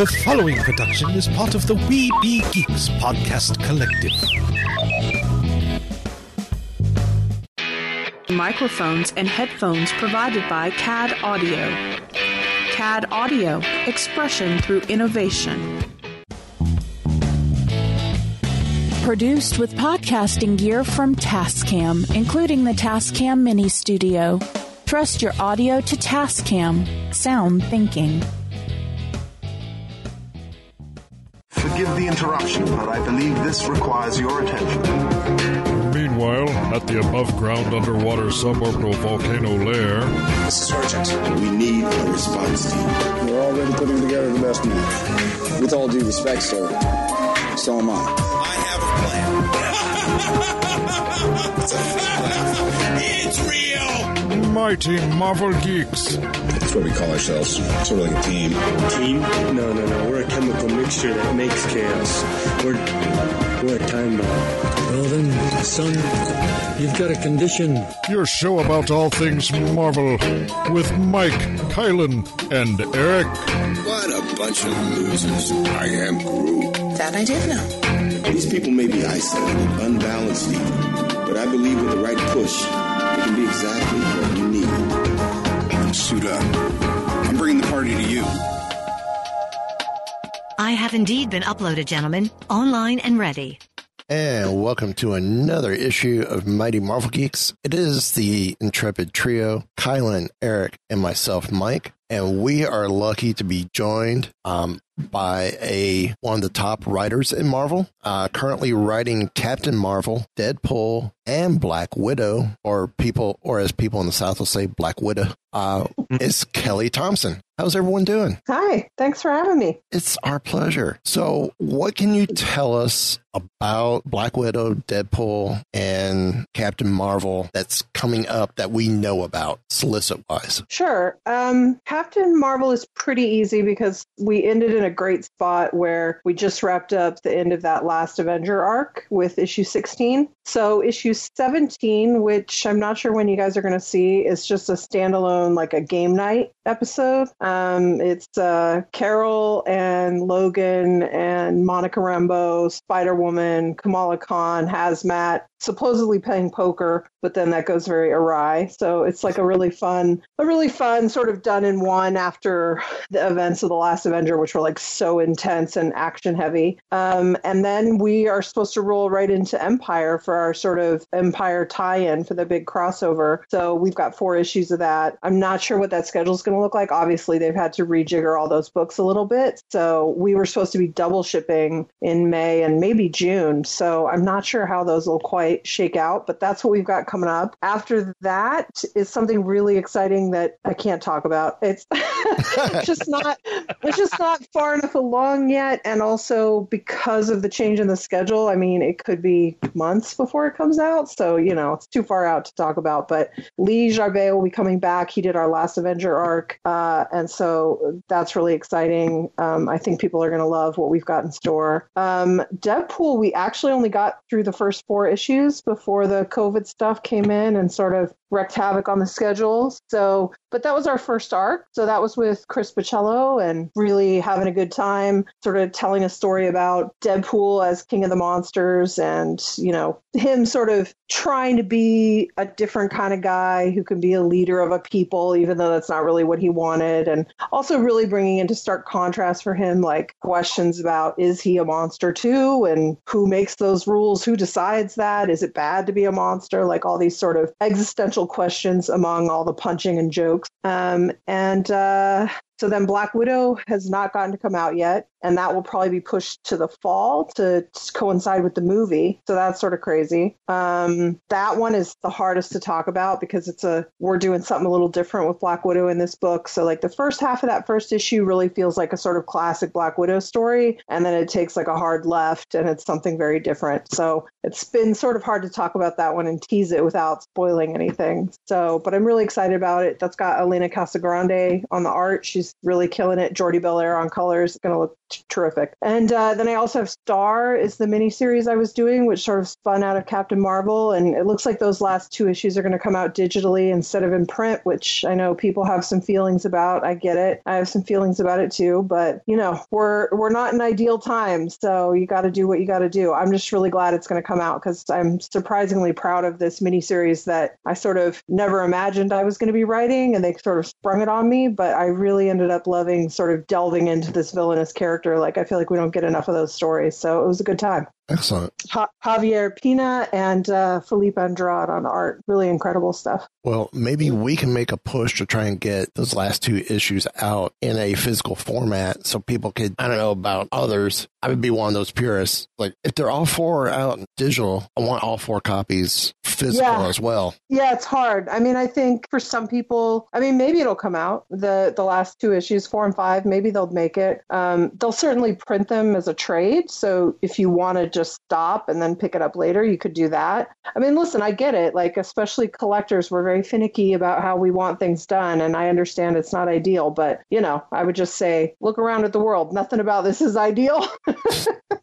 The following production is part of the We Be Geeks podcast collective. Microphones and headphones provided by CAD Audio. CAD Audio, expression through innovation. Produced with podcasting gear from Tascam, including the Tascam Mini Studio. Trust your audio to Tascam. Sound thinking. Forgive the interruption, but I believe this requires your attention. Meanwhile, at the above ground underwater suborbital volcano lair, This is urgent. We need a response team. We're already putting together the best man. With all due respect, sir, so am I. I have a plan. it's a fake laugh. It's real. Mighty Marvel Geeks. That's what we call ourselves. Sort of like a team. Team? No, no, no. We're a chemical mixture that makes chaos. We're we're a time bomb. Well then, son, you've got a condition. Your show about all things Marvel with Mike, Kylan, and Eric. What a bunch of losers. I am Groot. That I did know. These people may be isolated, unbalanced even, but I believe with the right push, it can be exactly what you need. Suit up. I'm bringing the party to you. I have indeed been uploaded, gentlemen, online and ready. And welcome to another issue of Mighty Marvel Geeks. It is the intrepid trio, Kylan, Eric, and myself, Mike. And we are lucky to be joined um, by a one of the top writers in Marvel, uh, currently writing Captain Marvel, Deadpool, and Black Widow, or people, or as people in the South will say, Black Widow. Uh, is Kelly Thompson. How's everyone doing? Hi, thanks for having me. It's our pleasure. So, what can you tell us about Black Widow, Deadpool, and Captain Marvel that's coming up that we know about, solicit wise? Sure. Um, Captain Marvel is pretty easy because we ended in a great spot where we just wrapped up the end of that last Avenger arc with issue 16. So, issue 17, which I'm not sure when you guys are going to see, is just a standalone, like a game night episode. Um, it's uh, Carol and Logan and Monica Rambeau, Spider Woman, Kamala Khan, Hazmat, supposedly playing poker, but then that goes very awry. So it's like a really fun, a really fun sort of done in one after the events of the last Avenger, which were like so intense and action heavy. Um, and then we are supposed to roll right into Empyre for our sort of Empyre tie-in for the big crossover. So we've got four issues of that. I'm not sure what that schedule is going to look like. Obviously, they've had to rejigger all those books a little bit. So we were supposed to be double shipping in May and maybe June. So I'm not sure how those will quite shake out, but that's what we've got coming up. After that is something really exciting that I can't talk about. It's just not it's just not far enough along yet and also because of the change in the schedule, I mean, it could be months before it comes out, so you know, it's too far out to talk about, but Lee Garbett will be coming back. He did our last Avenger arc, uh, and so that's really exciting. Um, I think people are going to love what we've got in store. Um, Deadpool, we actually only got through the first four issues before the COVID stuff came in and sort of wreaked havoc on the schedule. So, but that was our first arc. So that was with Chris Bachalo and really having a good time, sort of telling a story about Deadpool as King of the Monsters and, you know, him sort of trying to be a different kind of guy who can be a leader of a people, even though that's not really what he wanted. And also really bringing into stark contrast for him, like questions about is he a monster too? And who makes those rules? Who decides that? Is it bad to be a monster? Like all these sort of existential questions among all the punching and jokes. Um, and uh, so then Black Widow has not gotten to come out yet, and that will probably be pushed to the fall to coincide with the movie. So that's sort of crazy. Um, that one is the hardest to talk about because it's a we're doing something a little different with Black Widow in this book. So like the first half of that first issue really feels like a sort of classic Black Widow story, and then it takes like a hard left and it's something very different. So it's been sort of hard to talk about that one and tease it without spoiling anything. So, but I'm really excited about it. That's got Elena Casagrande on the art. She's Really killing it. Jordie Bellaire on colors, going to look t- terrific. And uh, then I also have Star is the miniseries I was doing, which sort of spun out of Captain Marvel, and it looks like those last two issues are going to come out digitally instead of in print, which I know people have some feelings about. I get it. I have some feelings about it too, but you know, we're we're not in ideal times, so you got to do what you got to do. I'm just really glad it's going to come out because I'm surprisingly proud of this miniseries that I sort of never imagined I was going to be writing, and they sort of sprung it on me. But I really ended up loving sort of delving into this villainous character. Like I feel like we don't get enough of those stories, so it was a good time. Excellent. Ja- Javier Pina and uh, Felipe Andrade on art. Really incredible stuff. Well, maybe we can make a push to try and get those last two issues out in a physical format so people could, I don't know about others. I would be one of those purists. Like, if they're all four out digital, I want all four copies physical Yeah. as well. Yeah, it's hard. I mean, I think for some people, I mean, maybe it'll come out the the last two issues, four and five. Maybe they'll make it. Um, they'll certainly print them as a trade. So if you want to just stop and then pick it up later, you could do that. I mean, listen, I get it. Like, especially collectors, we're very finicky about how we want things done, and I understand it's not ideal. But you know, I would just say, look around at the world. Nothing about this is ideal.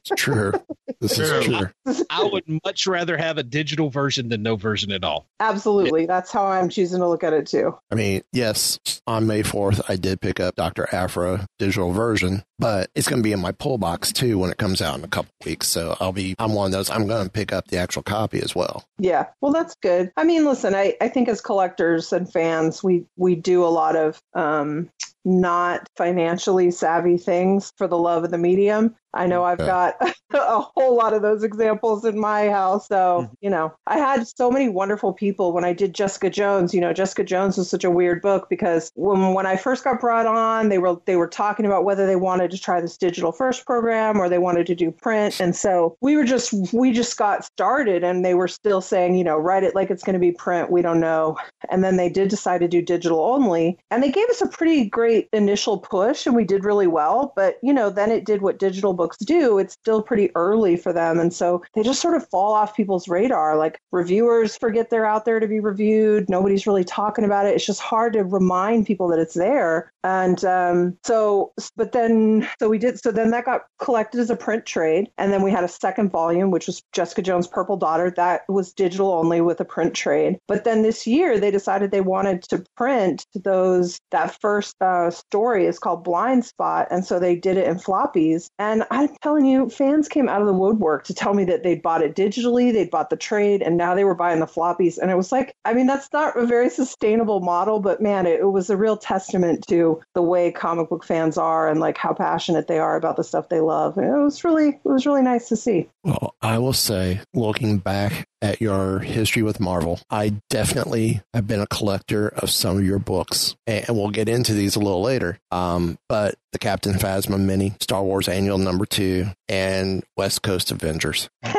It's true. this is true. I would much rather have a digital version than no version at all. Absolutely, that's how I'm choosing to look at it too. I mean, yes, on May 4th, I did pick up Dr. Aphra digital version, but it's going to be in my pull box too when it comes out in a couple weeks. So I'll be, I'm one of those, I'm going to pick up the actual copy as well. Yeah, well, that's good. I mean, listen, I, I think as collectors and fans, we we do a lot of um, not financially savvy things for the love of the medium. I know I've got a whole lot of those examples in my house. So, mm-hmm. you know, I had so many wonderful people when I did Jessica Jones. You know, Jessica Jones was such a weird book because when when I first got brought on, they were they were talking about whether they wanted to try this digital first program or they wanted to do print. And so we were just we just got started and they were still saying, you know, write it like it's going to be print. We don't know. And then they did decide to do digital only. And they gave us a pretty great initial push and we did really well. But, you know, then it did what digital books do. It's still pretty early for them. And so they just sort of fall off people's radar. Like reviewers forget they're out there to be reviewed. Nobody's really talking about it. It's just hard to remind people that it's there. And um, so, but then, so we did, so then that got collected as a print trade. And then we had a second volume, which was Jessica Jones' Purple Daughter. That was digital only with a print trade. But then this year they decided they wanted to print those, that first uh, story is called Blind Spot. And so they did it in floppies. And I'm telling you, fans came out of the woodwork to tell me that they'd bought it digitally, they'd bought the trade, and now they were buying the floppies. And it was like, I mean, that's not a very sustainable model, but man, it, it was a real testament to the way comic book fans are and like how passionate they are about the stuff they love. And it was really, it was really nice to see. Well, I will say, looking back at your history with Marvel, I definitely have been a collector of some of your books, and we'll get into these a little later. Um, but the Captain Phasma mini, Star Wars Annual Number Two, and West Coast Avengers.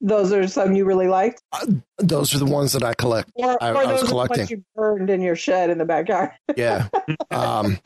Those are some you really liked, Those are the ones that I collect. or, I, or I was collecting. you burned in your shed in the backyard. Yeah. Um,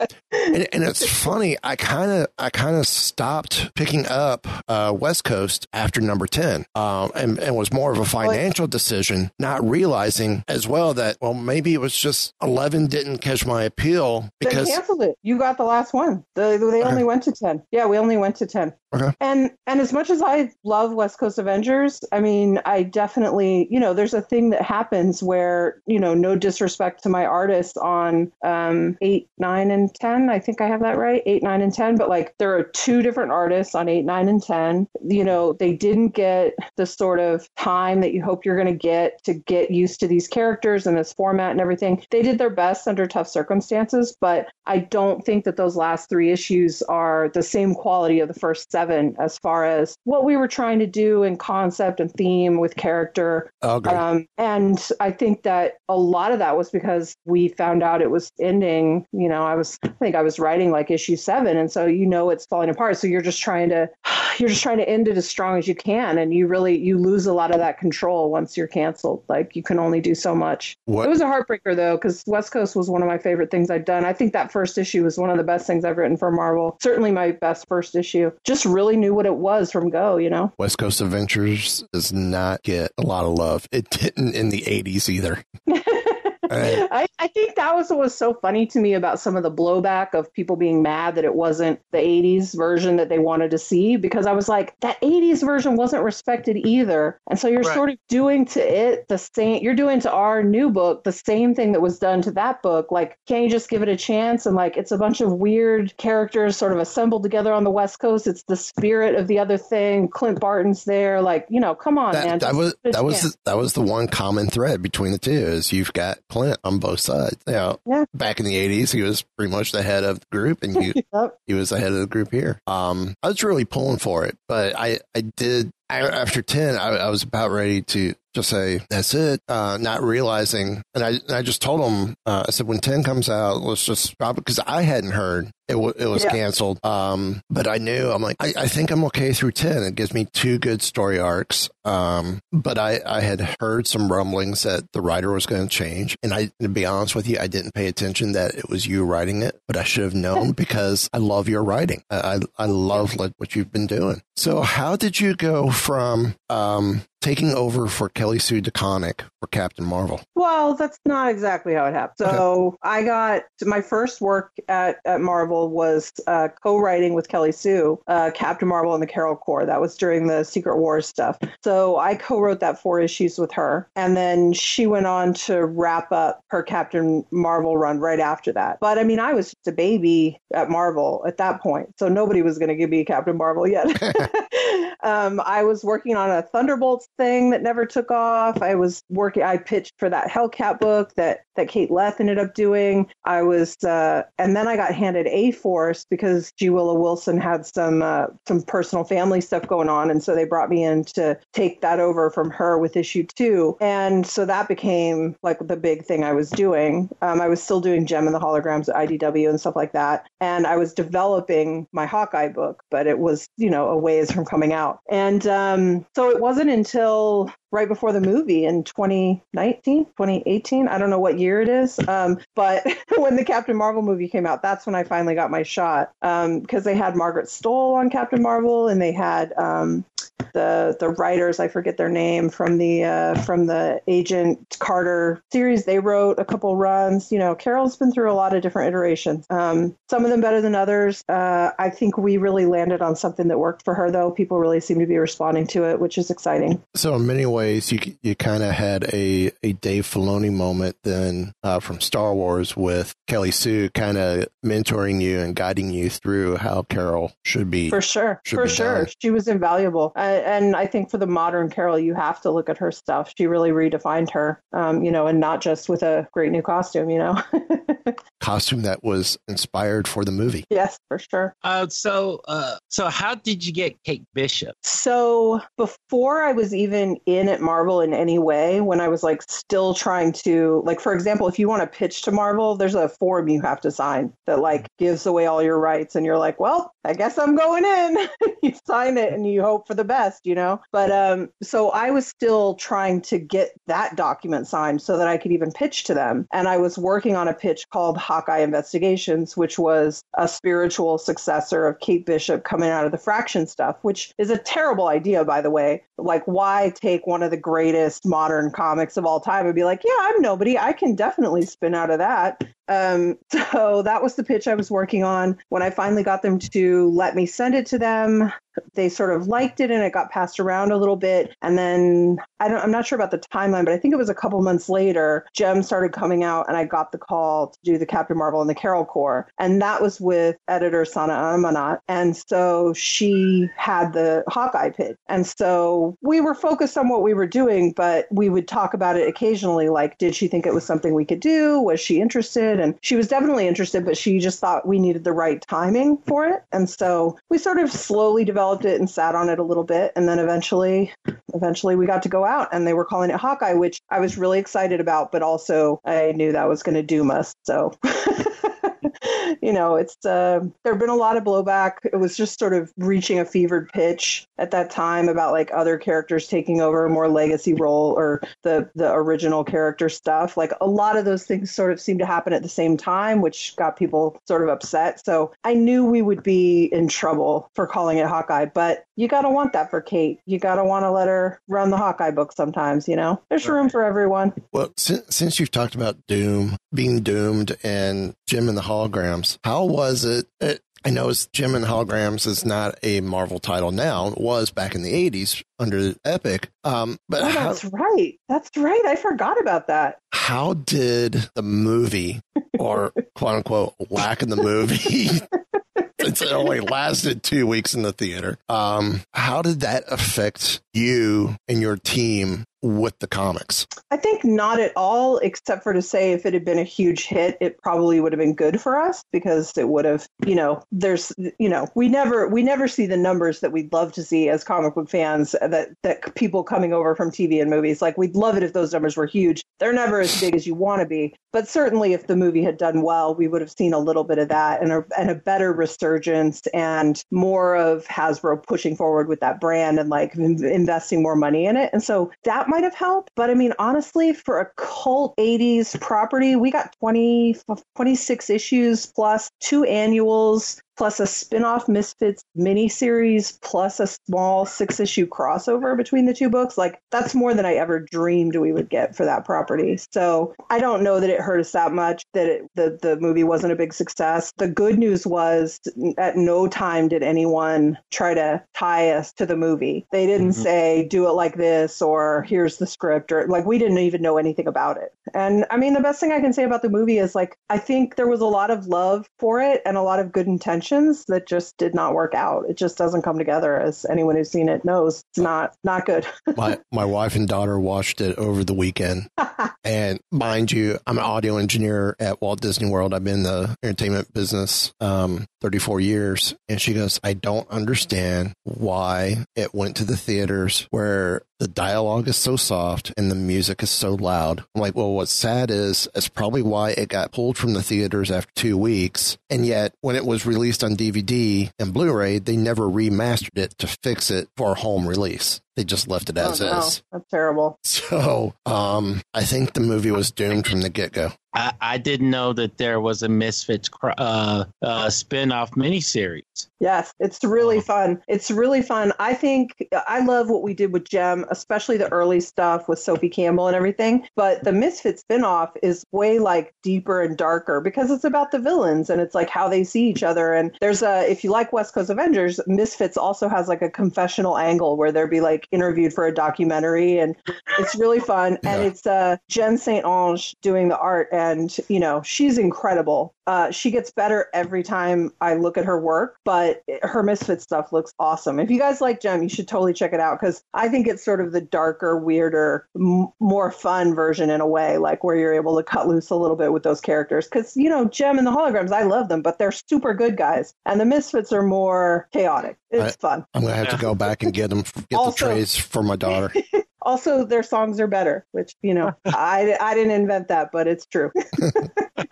and, and it's funny. I kind of, I kind of stopped picking up uh, West Coast after number ten, um, and, and was more of a financial decision, not realizing as well that well maybe it was just eleven didn't catch my appeal because they canceled it. You got the last one. The, they only went to ten. Yeah, we only went to ten. Okay. And and as much as I love West Coast Avengers, I mean, I definitely, you know, there's a thing that happens where, you know, no disrespect to my artists on um, eight, nine, and ten. I think I have that right, eight, nine, and ten. But like, there are two different artists on eight, nine, and ten. You know, they didn't get the sort of time that you hope you're going to get to get used to these characters and this format and everything. They did their best under tough circumstances, but I don't think that those last three issues are the same quality of the first seven as far as what we were trying to do in concept and theme with character. Okay. Um, and I think that a lot of that was because we found out it was ending. You know, I was, I think I was writing like issue seven, and so you know it's falling apart. So you're just trying to, you're just trying to end it as strong as you can, and you really you lose a lot of that control once you're canceled. Like you can only do so much. What- It was a heartbreaker though, because West Coast was one of my favorite things I'd done. I think that first issue was one of the best things I've written for Marvel. Certainly my best first issue. Just really knew what it was from go. You know. West Coast Adventures does not get a lot of love. It didn't in the '80s either. I, I think that was what was so funny to me about some of the blowback of people being mad that it wasn't the 80s version that they wanted to see because I was like, that 80s version wasn't respected either. And so you're right. sort of doing to it the same, you're doing to our new book the same thing that was done to that book. Like, can't you just give it a chance? And like, it's a bunch of weird characters sort of assembled together on the West Coast. It's the spirit of the other thing. Clint Barton's there. Like, you know, come on, that, man. That was, that was, the, that was the one common thread between the two is you've got On both sides. You know, yeah. back in the 80s, he was pretty much the head of the group and you, yep. he was the head of the group here. Um, I was really pulling for it, but I, I did after 10, I, I, was about ready to just say, that's it, uh, not realizing. And I, and I just told him, uh, I said, when 10 comes out, let's just stop it because I hadn't heard it, w- it was yeah. canceled. Um, but I knew, I'm like, I, I, think I'm okay through 10. It gives me two good story arcs. Um, but I, I had heard some rumblings that the writer was going to change. And I, to be honest with you, I didn't pay attention that it was you writing it, but I should have known because I love your writing. I, I, I love like what you've been doing. So how did you go from, um, taking over for Kelly Sue DeConnick for Captain Marvel? Well, that's not exactly how it happened. So okay. I got my first work at, at Marvel was uh, co-writing with Kelly Sue, uh, Captain Marvel and the Carol Corps. That was during the Secret Wars stuff. So I co-wrote that four issues with her, and then she went on to wrap up her Captain Marvel run right after that. But I mean, I was just a baby at Marvel at that point, so nobody was going to give me Captain Marvel yet. um, I was working on a Thunderbolts thing that never took off. I was working. I pitched for that Hellcat book that that Kate Leth ended up doing. I was, uh, and then I got handed A Force because G. Willow Wilson had some uh, some personal family stuff going on, and so they brought me in to take that over from her with issue two, and so that became like the big thing I was doing. Um, I was still doing Jem and the Holograms at IDW and stuff like that, and I was developing my Hawkeye book, but it was you know a ways from coming out, and um, so it wasn't until right before the movie in 2019, 2018. I don't know what year it is. Um, but when the Captain Marvel movie came out, that's when I finally got my shot because um, they had Margaret Stohl on Captain Marvel and they had um, the the writers I forget their name from the uh, from the Agent Carter series. They wrote a couple runs. You know, Carol's been through a lot of different iterations. Um, some of them better than others. Uh, I think we really landed on something that worked for her, though. People really seem to be responding to it, which is exciting. So in many ways, you you kind of had a a Dave Filoni moment then uh, from Star Wars with Kelly Sue kind of mentoring you and guiding you through how Carol should be. For sure, for sure, done. she was invaluable. Uh, and I think for the modern Carol, you have to look at her stuff. She really redefined her, um, you know, and not just with a great new costume, you know. costume that was inspired for the movie. Yes, for sure. Uh, so, uh, so how did you get Kate Bishop? So before I was even in at Marvel in any way, when I was like still trying to, like, for example, if you want to pitch to Marvel, there's a form you have to sign that like gives away all your rights, and you're like, well, I guess I'm going in. you sign it and you hope for the best, you know. But um, so I was still trying to get that document signed so that I could even pitch to them, and I was working on a pitch called Hawkeye Investigations, which was a spiritual successor of Kate Bishop coming out of the Fraction stuff, which is a terrible idea, by the way. Like, why take one of the greatest modern comics of all time and be like, yeah, I'm nobody. I can definitely spin out of that. Um, so that was the pitch I was working on. When I finally got them to let me send it to them, they sort of liked it and it got passed around a little bit. And then I don't, I'm not sure about the timeline, but I think it was a couple months later, Jem started coming out and I got the call to do the Captain Marvel and the Carol Corps. And that was with editor Sana Amanat. And so she had the Hawkeye pitch. And so we were focused on what we were doing, but we would talk about it occasionally. Like, did she think it was something we could do? Was she interested? And she was definitely interested, but she just thought we needed the right timing for it. And so we sort of slowly developed developed it and sat on it a little bit and then eventually eventually we got to go out and they were calling it Hawkeye which I was really excited about but also I knew that was going to doom us so you know, it's uh, there have been a lot of blowback. It was just sort of reaching a fevered pitch at that time about like other characters taking over a more legacy role or the the original character stuff. Like a lot of those things sort of seemed to happen at the same time, which got people sort of upset. So I knew we would be in trouble for calling it Hawkeye, but you gotta want that for Kate. You gotta want to let her run the Hawkeye book sometimes. You know, there's room for everyone. Well, since, since you've talked about Doom being doomed and Jem and the holograms, how was it? it I know it's Jem and Holograms is not a Marvel title now. It was back in the 80s under Epic. Um, but oh, how, that's right. That's right. I forgot about that. how did the movie, or quote unquote, lack in the movie, since it only lasted two weeks in the theater, um, how did that affect you and your team with the comics? I think not at all, except for to say if it had been a huge hit, it probably would have been good for us because it would have, you know, there's, you know, we never we never see the numbers that we'd love to see as comic book fans that that people coming over from TV and movies. Like we'd love it if those numbers were huge. They're never as big as you want to be, but certainly if the movie had done well, we would have seen a little bit of that and a and a better resurgence and more of Hasbro pushing forward with that brand and like investing more money in it. And so that might have helped. But I mean, honestly, for a cult 80s property, we got 20, 26 issues plus two annuals plus a spin-off Misfits miniseries plus a small six-issue crossover between the two books. Like that's more than I ever dreamed we would get for that property. So I don't know that it hurt us that much that it, the the movie wasn't a big success. The good news was at no time did anyone try to tie us to the movie. They didn't Mhm. say do it like this or here's the script or like we didn't even know anything about it. And I mean the best thing I can say about the movie is like I think there was a lot of love for it and a lot of good intentions that just did not work out. It just doesn't come together as anyone who's seen it knows. It's not not good. my my wife and daughter watched it over the weekend and mind you i'm an audio engineer at walt disney world i've been in the entertainment business um 34 years and she goes i don't understand why it went to the theaters where the dialogue is so soft and the music is so loud i'm like well what's sad is it's probably why it got pulled from the theaters after two weeks and yet when it was released on dvd and blu-ray they never remastered it to fix it for home release they just left it as Oh, no. is That's terrible. so um, I think the movie was doomed from the get go. I, I didn't know that there was a Misfits cr- uh, uh, spin-off miniseries. Yes, it's really fun. It's really fun. I think I love what we did with Jem, especially the early stuff with Sophie Campbell and everything. But the Misfits spinoff is way like deeper and darker because it's about the villains and it's like how they see each other. And there's a, if you like West Coast Avengers, Misfits also has like a confessional angle where they'll be like interviewed for a documentary and it's really fun. And it's uh, Jen St-Onge doing the art and, you know, she's incredible. Uh, she gets better every time I look at her work, but her Misfit stuff looks awesome. If you guys like Jem, you should totally check it out because I think it's sort of the darker, weirder, m- more fun version in a way, like where you're able to cut loose a little bit with those characters. Because, you know, Jem and the holograms, I love them, but they're super good guys. And the Misfits are more chaotic. It's I- fun. I'm gonna have to go back and get them, get Also- the trays for my daughter. Also, their songs are better, which, you know, I, I didn't invent that, but it's true.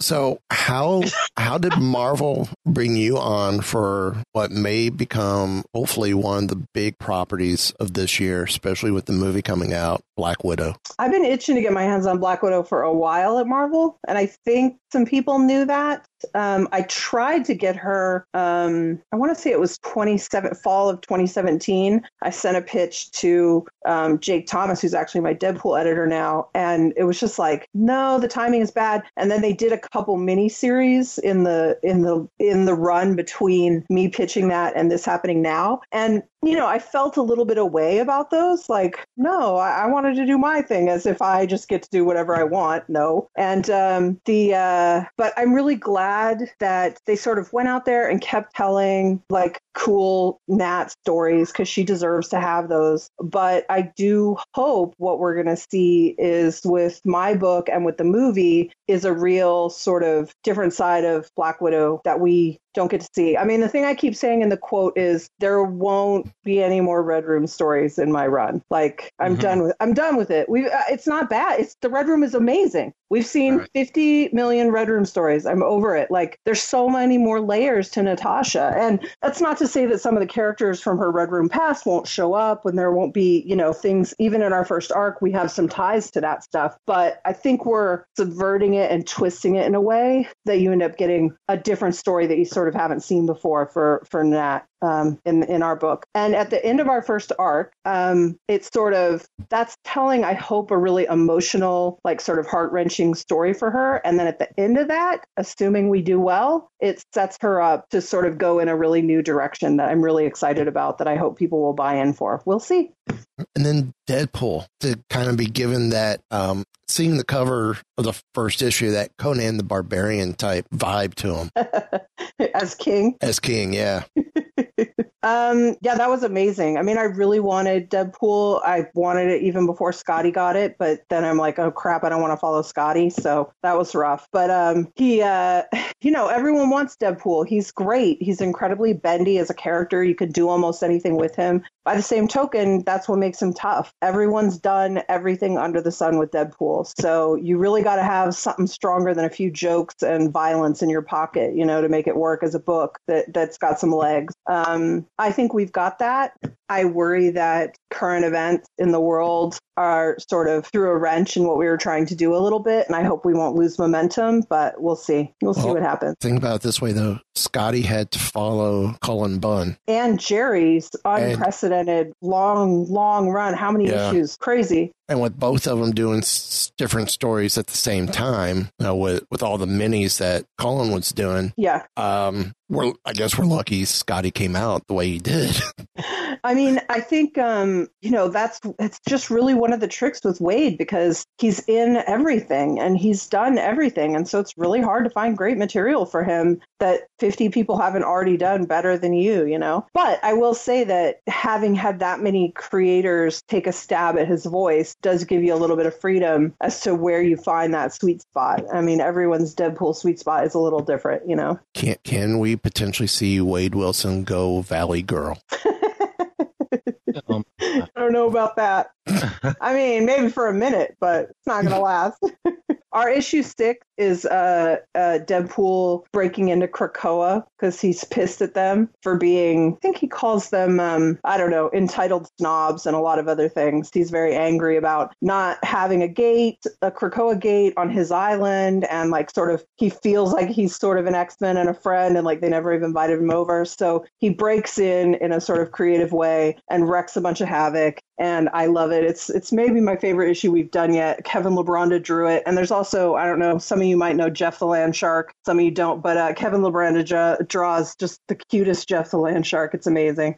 So how how did Marvel bring you on for what may become hopefully one of the big properties of this year, especially with the movie coming out, Black Widow? I've been itching to get my hands on Black Widow for a while at Marvel, and I think some people knew that. Um, I tried to get her. Um, I want to say it was 27 fall of 2017. I sent a pitch to um, Jake Thomas, who's actually my Deadpool editor now, and it was just like, no, the timing is bad. And then they did a couple mini series in the in the in the run between me pitching that and this happening now, and you know, I felt a little bit away about those. Like, no, I, I wanted to do my thing as if I just get to do whatever I want. No. And um, the, uh, but I'm really glad that they sort of went out there and kept telling like cool Nat stories because she deserves to have those. But I do hope what we're going to see is with my book and with the movie is a real sort of different side of Black Widow that we don't get to see. I mean, the thing I keep saying in the quote is there won't be any more Red Room stories in my run. Like I'm mm-hmm. done with I'm done with it. We uh, it's not bad. It's the Red Room is amazing. We've seen right. 50 million Red Room stories. I'm over it. Like there's so many more layers to Natasha. And that's not to say that some of the characters from her Red Room past won't show up and there won't be, you know, things even in our first arc we have some ties to that stuff, but I think we're subverting it and twisting it in a way that you end up getting a different story that you sort of haven't seen before for for Nat um, in in our book. And at the end of our first arc, um, it's sort of that's telling, I hope, a really emotional, like sort of heart wrenching story for her. And then at the end of that, assuming we do well, it sets her up to sort of go in a really new direction that I'm really excited about. That I hope people will buy in for. We'll see. And then Deadpool to kind of be given that um, seeing the cover of the first issue, that Conan the Barbarian type vibe to him. As King? As King, yeah. um, yeah, that was amazing. I mean, I really wanted Deadpool. I wanted it even before Skottie got it, but then I'm like, oh crap, I don't want to follow Skottie. So that was rough. But um, he, uh, you know, everyone wants Deadpool. He's great. He's incredibly bendy as a character. You could do almost anything with him. By the same token, that's what makes him tough. Everyone's done everything under the sun with Deadpool. So you really got to have something stronger than a few jokes and violence in your pocket, you know, to make it work as a book that, that's got some legs. Um, I think we've got that. I worry that current events in the world are sort of threw a wrench in what we were trying to do a little bit, and I hope we won't lose momentum, but we'll see. We'll, well see what happens. Think about it this way, though. Skottie had to follow Cullen Bunn. And Gerry's unprecedented and, long, long run. How many yeah. issues? Crazy. And with both of them doing s- different stories at the same time, you know, with with all the minis that Cullen was doing, yeah, um, we're I guess we're lucky Skottie came out the way he did. I mean, I think um, you know that's it's just really one of the tricks with wade because he's in everything and he's done everything, and so it's really hard to find great material for him that 50 people haven't already done better than you, you know. But I will say that having had that many creators take a stab at his voice does give you a little bit of freedom as to where you find that sweet spot. I mean, everyone's Deadpool sweet spot is a little different, you know. Can can we potentially see Wade Wilson go Valley Girl? um, I don't know about that. I mean, maybe for a minute, but it's not going to last. Our issue six is uh, uh, Deadpool breaking into Krakoa because he's pissed at them for being, I think he calls them, um, I don't know, entitled snobs and a lot of other things. He's very angry about not having a gate, a Krakoa gate on his island, and like sort of he feels like he's sort of an X Men and a friend, and like they never even invited him over. So he breaks in in a sort of creative way and wrecks a bunch of havoc and I love it. It's it's maybe my favorite issue we've done yet. Kevin Libranda drew it, and there's also I don't know some you might know Jeff the Land Shark, some of you don't, but uh, Kevin Libranda draws just the cutest Jeff the Land Shark. It's amazing.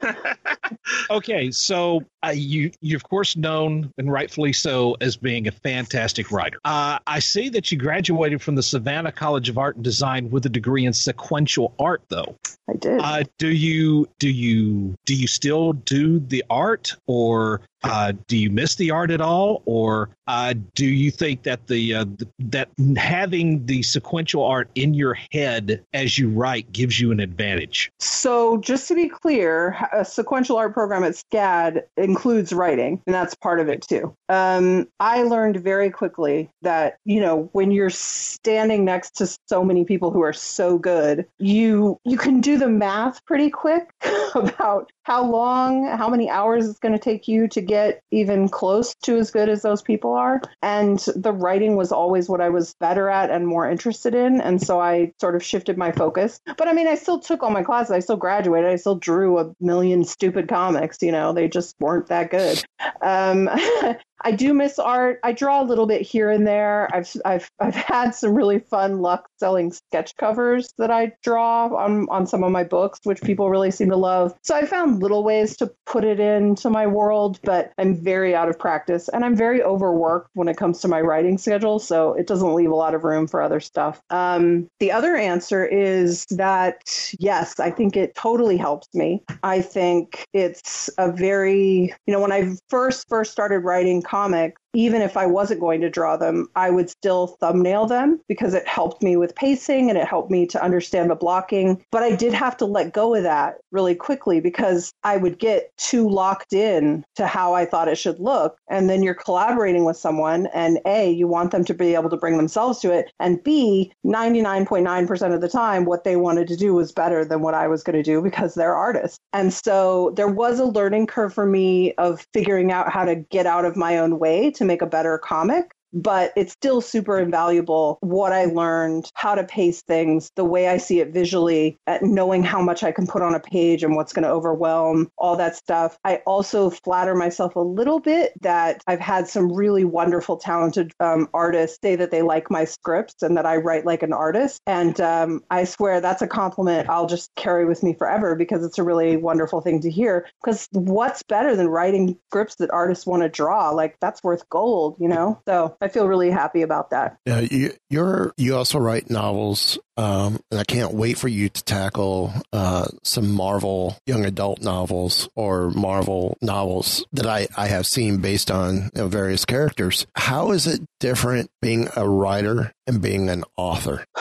okay, so uh, you you of course known and rightfully so as being a fantastic writer. Uh, I see that you graduated from the Savannah College of Art and Design with a degree in sequential art, though. I did. Uh, do you do you do you still do the art, or uh, do you miss the art at all, or uh, do you think that the, uh, that having the sequential art in your head as you write gives you an advantage? So, just to be clear, a sequential art program at SCAD includes writing, and that's part of it too. Um, I learned very quickly that you know when you're standing next to so many people who are so good, you you can do the math pretty quick about how long, how many hours it's going to take you to get even close to as good as those people are. And the writing was always what I was better at and more interested in. And so I sort of shifted my focus. But I mean, I still took all my classes. I still graduated. I still drew a million stupid comics. You know, they just weren't that good. Um, I do miss art. I draw a little bit here and there. I've I've I've had some really fun luck selling sketch covers that I draw on on some of my books, which people really seem to love. So I found little ways to put it into my world, but I'm very out of practice and I'm very overworked when it comes to my writing schedule, so it doesn't leave a lot of room for other stuff. Um, the other answer is that yes, I think it totally helps me. I think it's a very you know when I first first started writing comics even if I wasn't going to draw them, I would still thumbnail them because it helped me with pacing and it helped me to understand the blocking. But I did have to let go of that really quickly because I would get too locked in to how I thought it should look. And then you're collaborating with someone, and A, you want them to be able to bring themselves to it. And B, 99.9% of the time, what they wanted to do was better than what I was going to do because they're artists. And so there was a learning curve for me of figuring out how to get out of my own way to make a better comic but it's still super invaluable what I learned, how to pace things, the way I see it visually, at knowing how much I can put on a page and what's going to overwhelm, all that stuff. I also flatter myself a little bit that I've had some really wonderful, talented um, artists say that they like my scripts and that I write like an artist. And um, I swear that's a compliment I'll just carry with me forever because it's a really wonderful thing to hear. Because what's better than writing scripts that artists want to draw? Like that's worth gold, you know? So I feel really happy about that. Yeah, you, you're you also write novels, um, and I can't wait for you to tackle uh, some Marvel young adult novels or Marvel novels that I, I have seen based on you know, various characters. How is it different being a writer and being an author?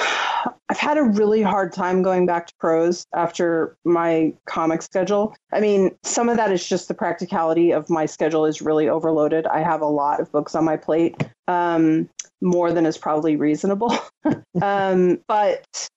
I've had a really hard time going back to prose after my comic schedule. I mean, some of that is just the practicality of my schedule is really overloaded. I have a lot of books on my plate, um, more than is probably reasonable. um, but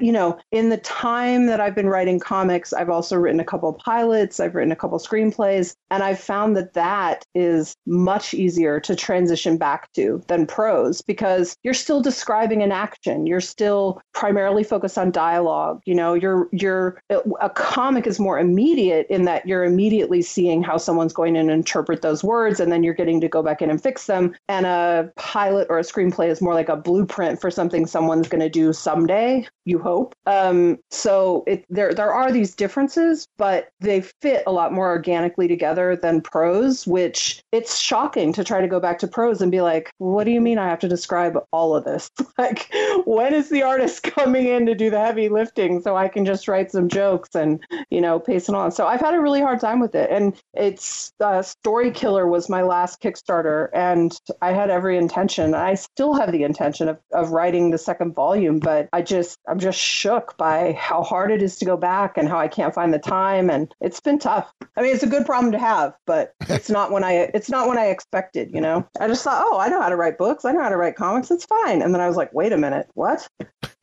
you know, in the time that I've been writing comics, I've also written a couple pilots, I've written a couple screenplays, and I've found that that is much easier to transition back to than prose because you're still describing an action. You're still primarily focused on dialogue. You know, you're you're a comic is more immediate in that you're immediately seeing how someone's going to interpret those words and then you're getting to go back in and fix them. And a pilot or a screenplay is more like a blueprint for something someone's going to do someday. You hope. Um, so it, there there are these differences, but they fit a lot more organically together than prose. Which it's shocking to try to go back to prose and be like, "What do you mean I have to describe all of this? like, when is the artist coming in to do the heavy lifting so I can just write some jokes and you know pace it on?" So I've had a really hard time with it, and it's uh, Story Killer was my last Kickstarter, and I had every intention. I still have the intention of, of writing the second volume, but I just I'm just shook by how hard it is to go back and how I can't find the time and it's been tough. I mean, it's a good problem to have, but it's not when I it's not when I expected, you know. I just thought, "Oh, I know how to write books. I know how to write comics. It's fine." And then I was like, "Wait a minute. What?"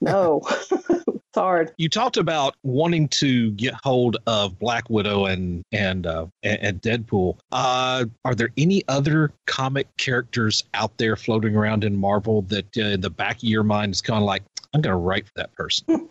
No. it's hard. You talked about wanting to get hold of Black Widow and and uh, and Deadpool. Uh, are there any other comic characters out there floating around in Marvel that uh, in the back of your mind is kind of like, I'm going to write for that person.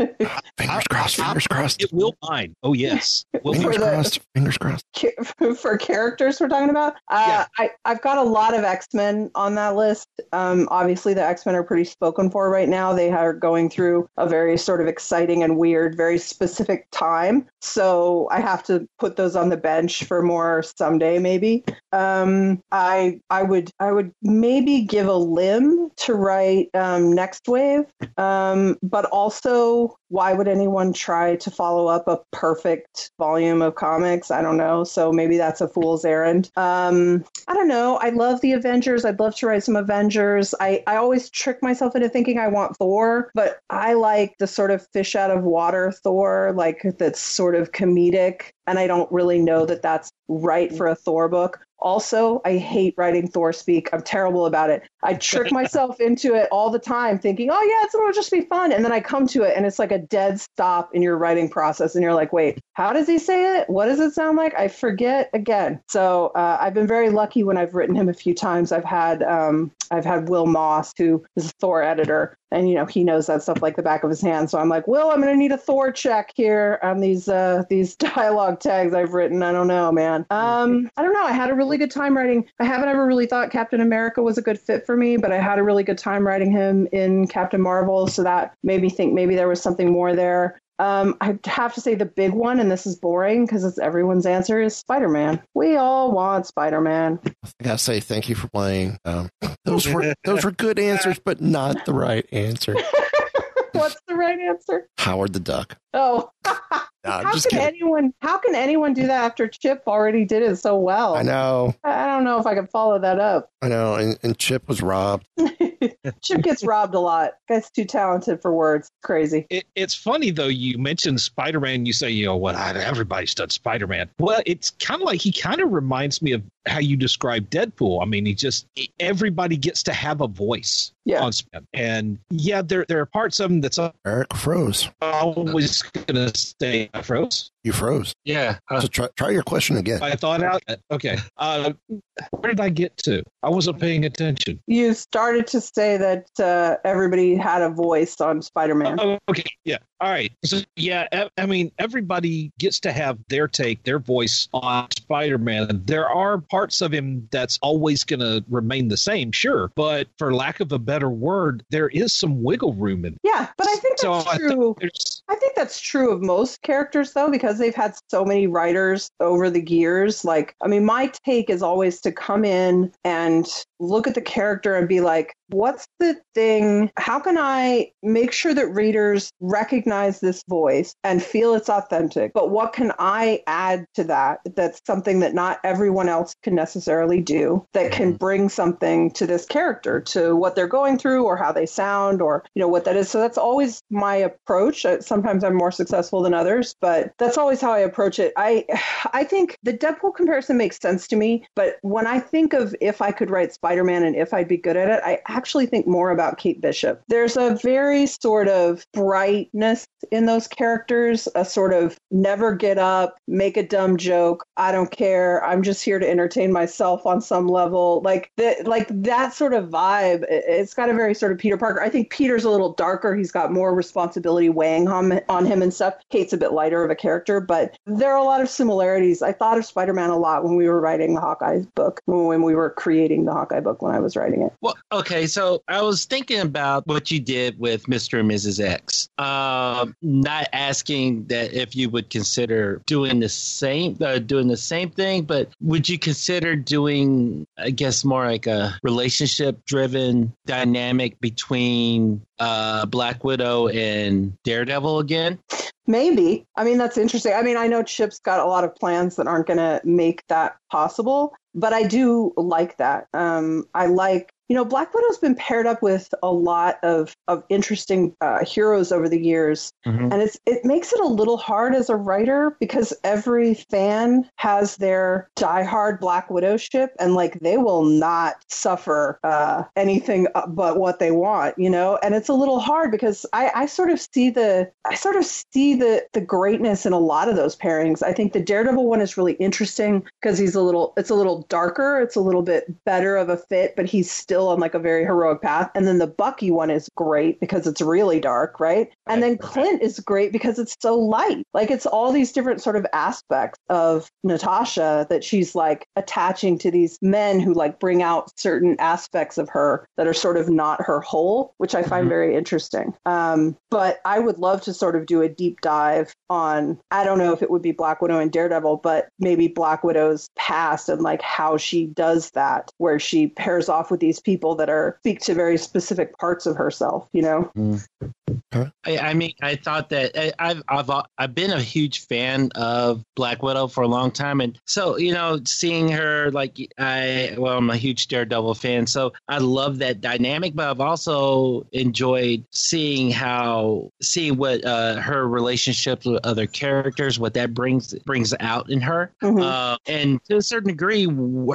fingers crossed. Fingers crossed. It will find. Oh yes. Will fingers crossed. Fingers crossed. For characters we're talking about, uh, yeah. I I've got a lot of X Men on that list. Um, obviously the X Men are pretty spoken for right now. They are going through a very sort of exciting and weird, very specific time. So I have to put those on the bench for more someday, maybe. Um, I I would I would maybe give a limb to write um, Next Wave. Um, um, but also, why would anyone try to follow up a perfect volume of comics? I don't know. So maybe that's a fool's errand. Um, I don't know. I love the Avengers. I'd love to write some Avengers. I, I always trick myself into thinking I want Thor, but I like the sort of fish out of water Thor, like that's sort of comedic. And I don't really know that that's right for a Thor book. Also, I hate writing Thor speak. I'm terrible about it. I trick myself into it all the time, thinking, "Oh yeah, it's gonna just be fun," and then I come to it, and it's like a dead stop in your writing process, and you're like, "Wait, how does he say it? What does it sound like?" I forget again. So uh, I've been very lucky when I've written him a few times. I've had um, I've had Will Moss, who is a Thor editor, and you know he knows that stuff like the back of his hand. So I'm like, Will, I'm gonna need a Thor check here on these uh, these dialogue tags I've written. I don't know, man. Um, I don't know. I had a really good time writing. I haven't ever really thought Captain America was a good fit for me, but I had a really good time writing him in Captain Marvel, so that made me think maybe there was something more there. Um, I have to say the big one, and this is boring because it's everyone's answer is Spider Man. We all want Spider Man. I gotta say thank you for playing. Um, those were those were good answers, but not the right answer. What's the right answer? Howard the Duck. Oh, how can kidding. anyone? How can anyone do that after Chip already did it so well? I know, I don't know if I can follow that up. I know, and, and Chip was robbed. Chip gets robbed a lot. Guy's too talented for words. Crazy. It, it's funny though. You mentioned Spider Man. You say, you know what? I- Everybody's done Spider Man. Well, it's kind of like he kind of reminds me of how you describe Deadpool. I mean, he just everybody gets to have a voice yeah. on Spider. And yeah, there there are parts of him that's Eric froze. always gonna stay froze. You froze. Yeah. Uh, So try, try your question again. I thought out. Okay. Uh, where did I get to? I wasn't paying attention. You started to say that uh, everybody had a voice on Spider-Man. Oh, okay. Yeah. All right. So, yeah, I, mean, everybody gets to have their take, their voice on Spider Man. There are parts of him that's always going to remain the same, sure. But for lack of a better word, there is some wiggle room in it. Yeah, but I think So that's I think true. I think that's true of most characters, though, because they've had so many writers over the years. Like, I mean, my take is always to come in and look at the character and be like, what's the thing? How can I make sure that readers recognize this voice and feel it's authentic? But what can I add to that that's something that not everyone else can necessarily do that can bring something to this character, to what they're going through or how they sound or, you know, what that is. So that's always my approach. Uh, Sometimes I'm more successful than others, but that's always how I approach it. I I think the Deadpool comparison makes sense to me, but when I think of if I could write Spider-Man and if I'd be good at it, I actually think more about Kate Bishop. There's a very sort of brightness in those characters, a sort of never get up, make a dumb joke, I don't care, I'm just here to entertain myself on some level. Like that like that sort of vibe. it- It's got a very sort of Peter Parker. I think Peter's a little darker. He's got more responsibility weighing on, on him and stuff. Kate's a bit lighter of a character, but there are a lot of similarities. I thought of Spider-Man a lot when we were writing the Hawkeye book, when we were creating the Hawkeye book when I was writing it. Well, okay, so I was thinking about what you did with Mr. and Mrs. X. Um, Um, not asking that if you would consider doing the same, uh, doing the same thing, but would you consider doing, I guess, more like a relationship-driven dynamic between uh, Black Widow and Daredevil again? Maybe. I mean, that's interesting. I mean, I know Chip's got a lot of plans that aren't going to make that possible, but I do like that. Um, I like, you know, Black Widow's been paired up with a lot of of interesting uh, heroes over the years, Mhm. and it's it makes it a little hard as a writer because every fan has their diehard Black Widow ship, and like they will not suffer uh, anything but what they want, you know. And it's a little hard because I, I sort of see the I sort of see the the greatness in a lot of those pairings. I think the Daredevil one is really interesting because he's a little it's a little darker, it's a little bit better of a fit, but he's still on like a very heroic path. And then the Bucky one is great because it's really dark, right? And then Clint is great because it's so light. Like it's all these different sort of aspects of Natasha that she's like attaching to these men who like bring out certain aspects of her that are sort of not her whole, which I find very interesting. Um, but I would love to sort of do a deep dive on, I don't know if it would be Black Widow and Daredevil, but maybe Black Widow's past and like how she does that, where she pairs off with these people that are speak to very specific parts of herself, you know? Mm. I, I mean, I thought that I, I've I've I've been a huge fan of Black Widow for a long time, and so you know, seeing her like I well, I'm a huge Daredevil fan, so I love that dynamic. But I've also enjoyed seeing how seeing what uh, her relationships with other characters, what that brings brings out in her, uh, and to a certain degree,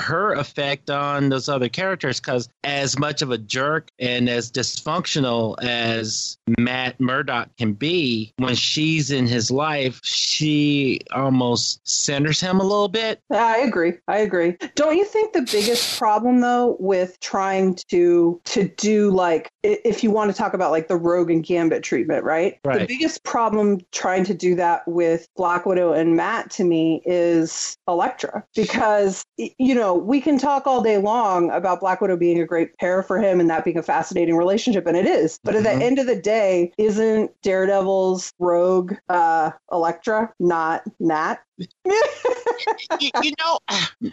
her effect on those other characters. Because as much of a jerk and as dysfunctional as Matt Murdock can be, when she's in his life, she almost centers him a little bit. I agree. I agree. Don't you think the biggest problem though with trying to to do like if you want to talk about like the Rogue and Gambit treatment, right? right. The biggest problem trying to do that with Black Widow and Matt to me is Elektra because you know, we can talk all day long about Black Widow being a great pair for him and that being a fascinating relationship and it is. But at the mm-hmm. end of the day, isn't Daredevil's Rogue uh Elektra not Matt? you, you, know,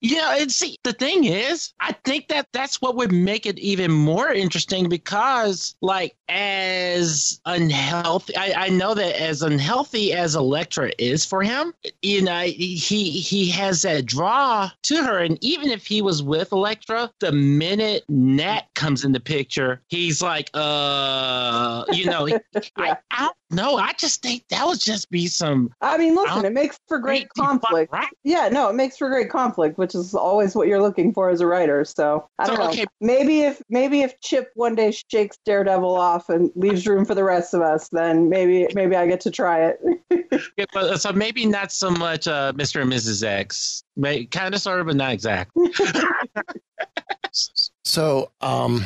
you know, and see, the thing is, I think that that's what would make it even more interesting because, like, as unhealthy, I, I know that as unhealthy as Elektra is for him, you know, he he has that draw to her, and even if he was with Elektra, the minute Nat comes in the picture, he's like, uh, you know, yeah. I, I no, I just think that would just be some. I mean, listen, it makes for great conflict. Fun, right? Yeah, no, it makes for great conflict, which is always what you're looking for as a writer. So I don't so, know. Okay. Maybe if maybe if Chip one day shakes Daredevil off and leaves room for the rest of us, then maybe maybe I get to try it. yeah, but, so maybe not so much uh, Mr. and Mrs. X. Kind of, sort of, but not exactly. So, um,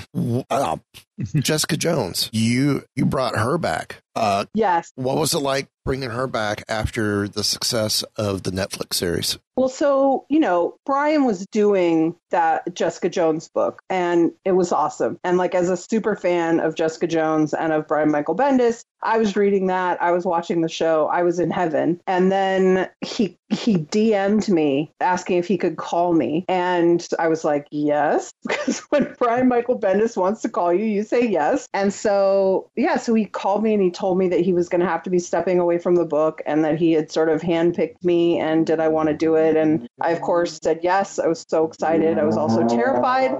uh, Jessica Jones, you you brought her back. Uh, yes. What was it like bringing her back after the success of the Netflix series? Well, so, you know, Brian was doing that Jessica Jones book and it was awesome. And like as a super fan of Jessica Jones and of Brian Michael Bendis, I was reading that, I was watching the show, I was in heaven. And then he he DM'd me asking if he could call me. And I was like, yes. Because when Brian Michael Bendis wants to call you, you say yes. And so, yeah, so he called me and he told me that he was going to have to be stepping away from the book and that he had sort of handpicked me and did I want to do it? And I, of course, said yes. I was so excited. I was also terrified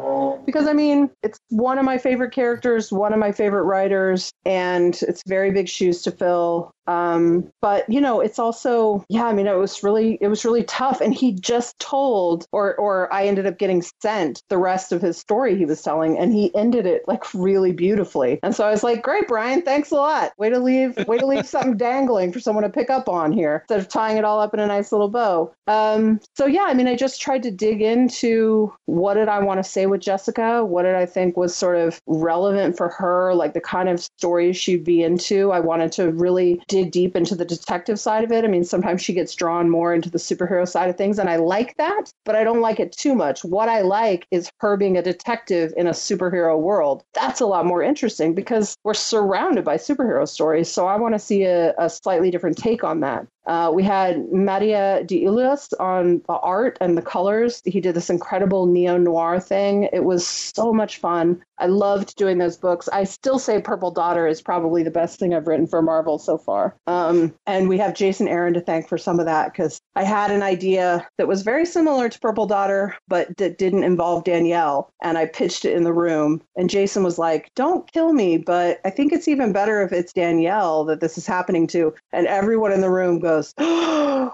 because, I mean, it's one of my favorite characters, one of my favorite writers, and it's very big shoes to fill. Um, but you know, it's also yeah. I mean, it was really it was really tough, and he just told, or or I ended up getting sent the rest of his story he was telling, and he ended it like really beautifully. And so I was like, great, Brian, thanks a lot. Way to leave, way to leave something dangling for someone to pick up on here instead of tying it all up in a nice little bow. Um, so yeah, I mean, I just tried to dig into what did I want to say with Jessica, what did I think was sort of relevant for her, like the kind of stories she'd be into. I wanted to really dig deep into the detective side of it. I mean, sometimes she gets drawn more into the superhero side of things, and I like that, but I don't like it too much. What I like is her being a detective in a superhero world. That's a lot more interesting because we're surrounded by superhero stories. So I want to see a, a slightly different take on that. Uh, we had Mattia de Iulis on the art and the colors. He did this incredible neo noir thing. It was so much fun. I loved doing those books. I still say Purple Daughter is probably the best thing I've written for Marvel so far. Um, and we have Jason Aaron to thank for some of that because I had an idea that was very similar to Purple Daughter, but that didn't involve Danielle. And I pitched it in the room. And Jason was like, Don't kill me, but I think it's even better if it's Danielle that this is happening to. And everyone in the room goes, goes,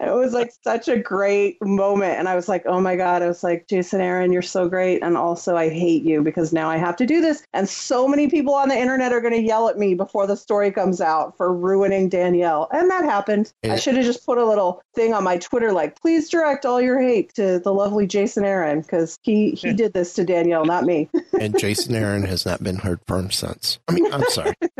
it was like such a great moment. And I was like, oh my God. I was like, Jason Aaron, you're so great. And also, I hate you because now I have to do this. And so many people on the internet are going to yell at me before the story comes out for ruining Danielle. And that happened. I should have just put a little thing on my Twitter like, please direct all your hate to the lovely Jason Aaron because he, he did this to Danielle, not me. and Jason Aaron has not been heard from since. I mean, I'm sorry.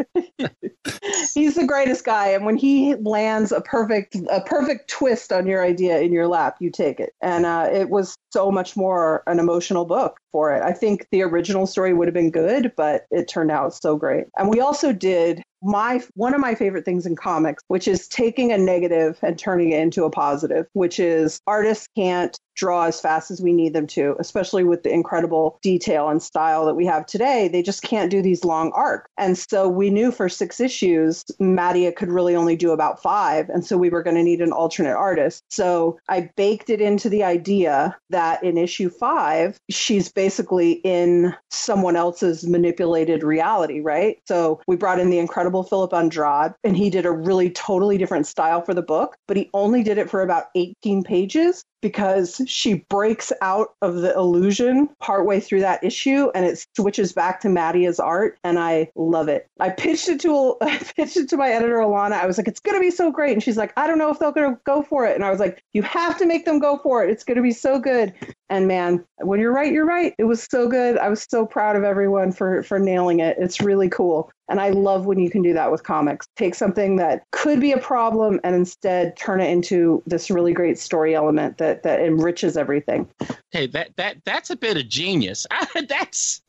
He's the greatest guy, and when he lands a perfect a perfect twist on your idea in your lap, you take it. And uh, it was so much more an emotional book for it. I think the original story would have been good, but it turned out so great. And we also did my one of my favorite things in comics, which is taking a negative and turning it into a positive, which is artists can't draw as fast as we need them to, especially with the incredible detail and style that we have today. They just can't do these long arcs. And so we knew for six issues, Mattia could really only do about five. And so we were going to need an alternate artist. So I baked it into the idea that in issue five, she's basically in someone else's manipulated reality, right? So we brought in the incredible Filipe Andrade, and he did a really totally different style for the book, but he only did it for about 18 pages because she breaks out of the illusion partway through that issue and it switches back to Mattia's art and I love it. I pitched it to I pitched it to my editor Alana. I was like, it's gonna be so great. And she's like, I don't know if they're gonna go for it. And I was like, you have to make them go for it. It's gonna be so good. And man, when you're right, you're right. It was so good. I was so proud of everyone for for nailing it. It's really cool. And I love when you can do that with comics. Take something that could be a problem and instead turn it into this really great story element that that enriches everything. Hey, that that that's a bit of genius. that's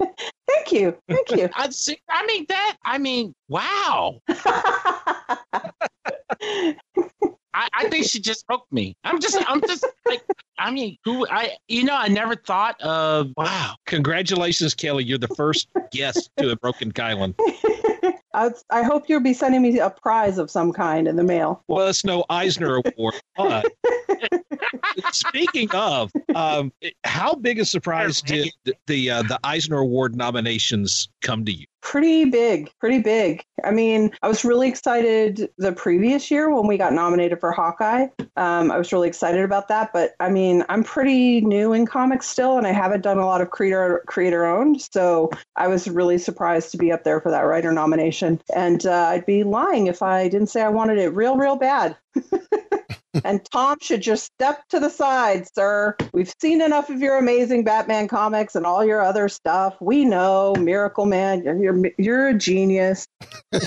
Thank you. Thank you. I, I mean that I mean, wow. I think she just broke me. I'm just, I'm just like, I mean, who I, you know, I never thought of. Wow. Congratulations, Kelly. You're the first guest to have broken Kylan. I, I hope you'll be sending me a prize of some kind in the mail. Well, it's no Eisner Award. But speaking of, um, how big a surprise did the the, uh, the Eisner Award nominations come to you? Pretty big, pretty big. I mean, I was really excited the previous year when we got nominated for Hawkeye. Um, I was really excited about that, but I mean, I'm pretty new in comics still, and I haven't done a lot of creator creator owned. So I was really surprised to be up there for that writer nomination, and uh, I'd be lying if I didn't say I wanted it real, real bad. and Tom should just step to the side, sir. We've seen enough of your amazing Batman comics and all your other stuff. We know, Miracle Man, you're you're, you're a genius.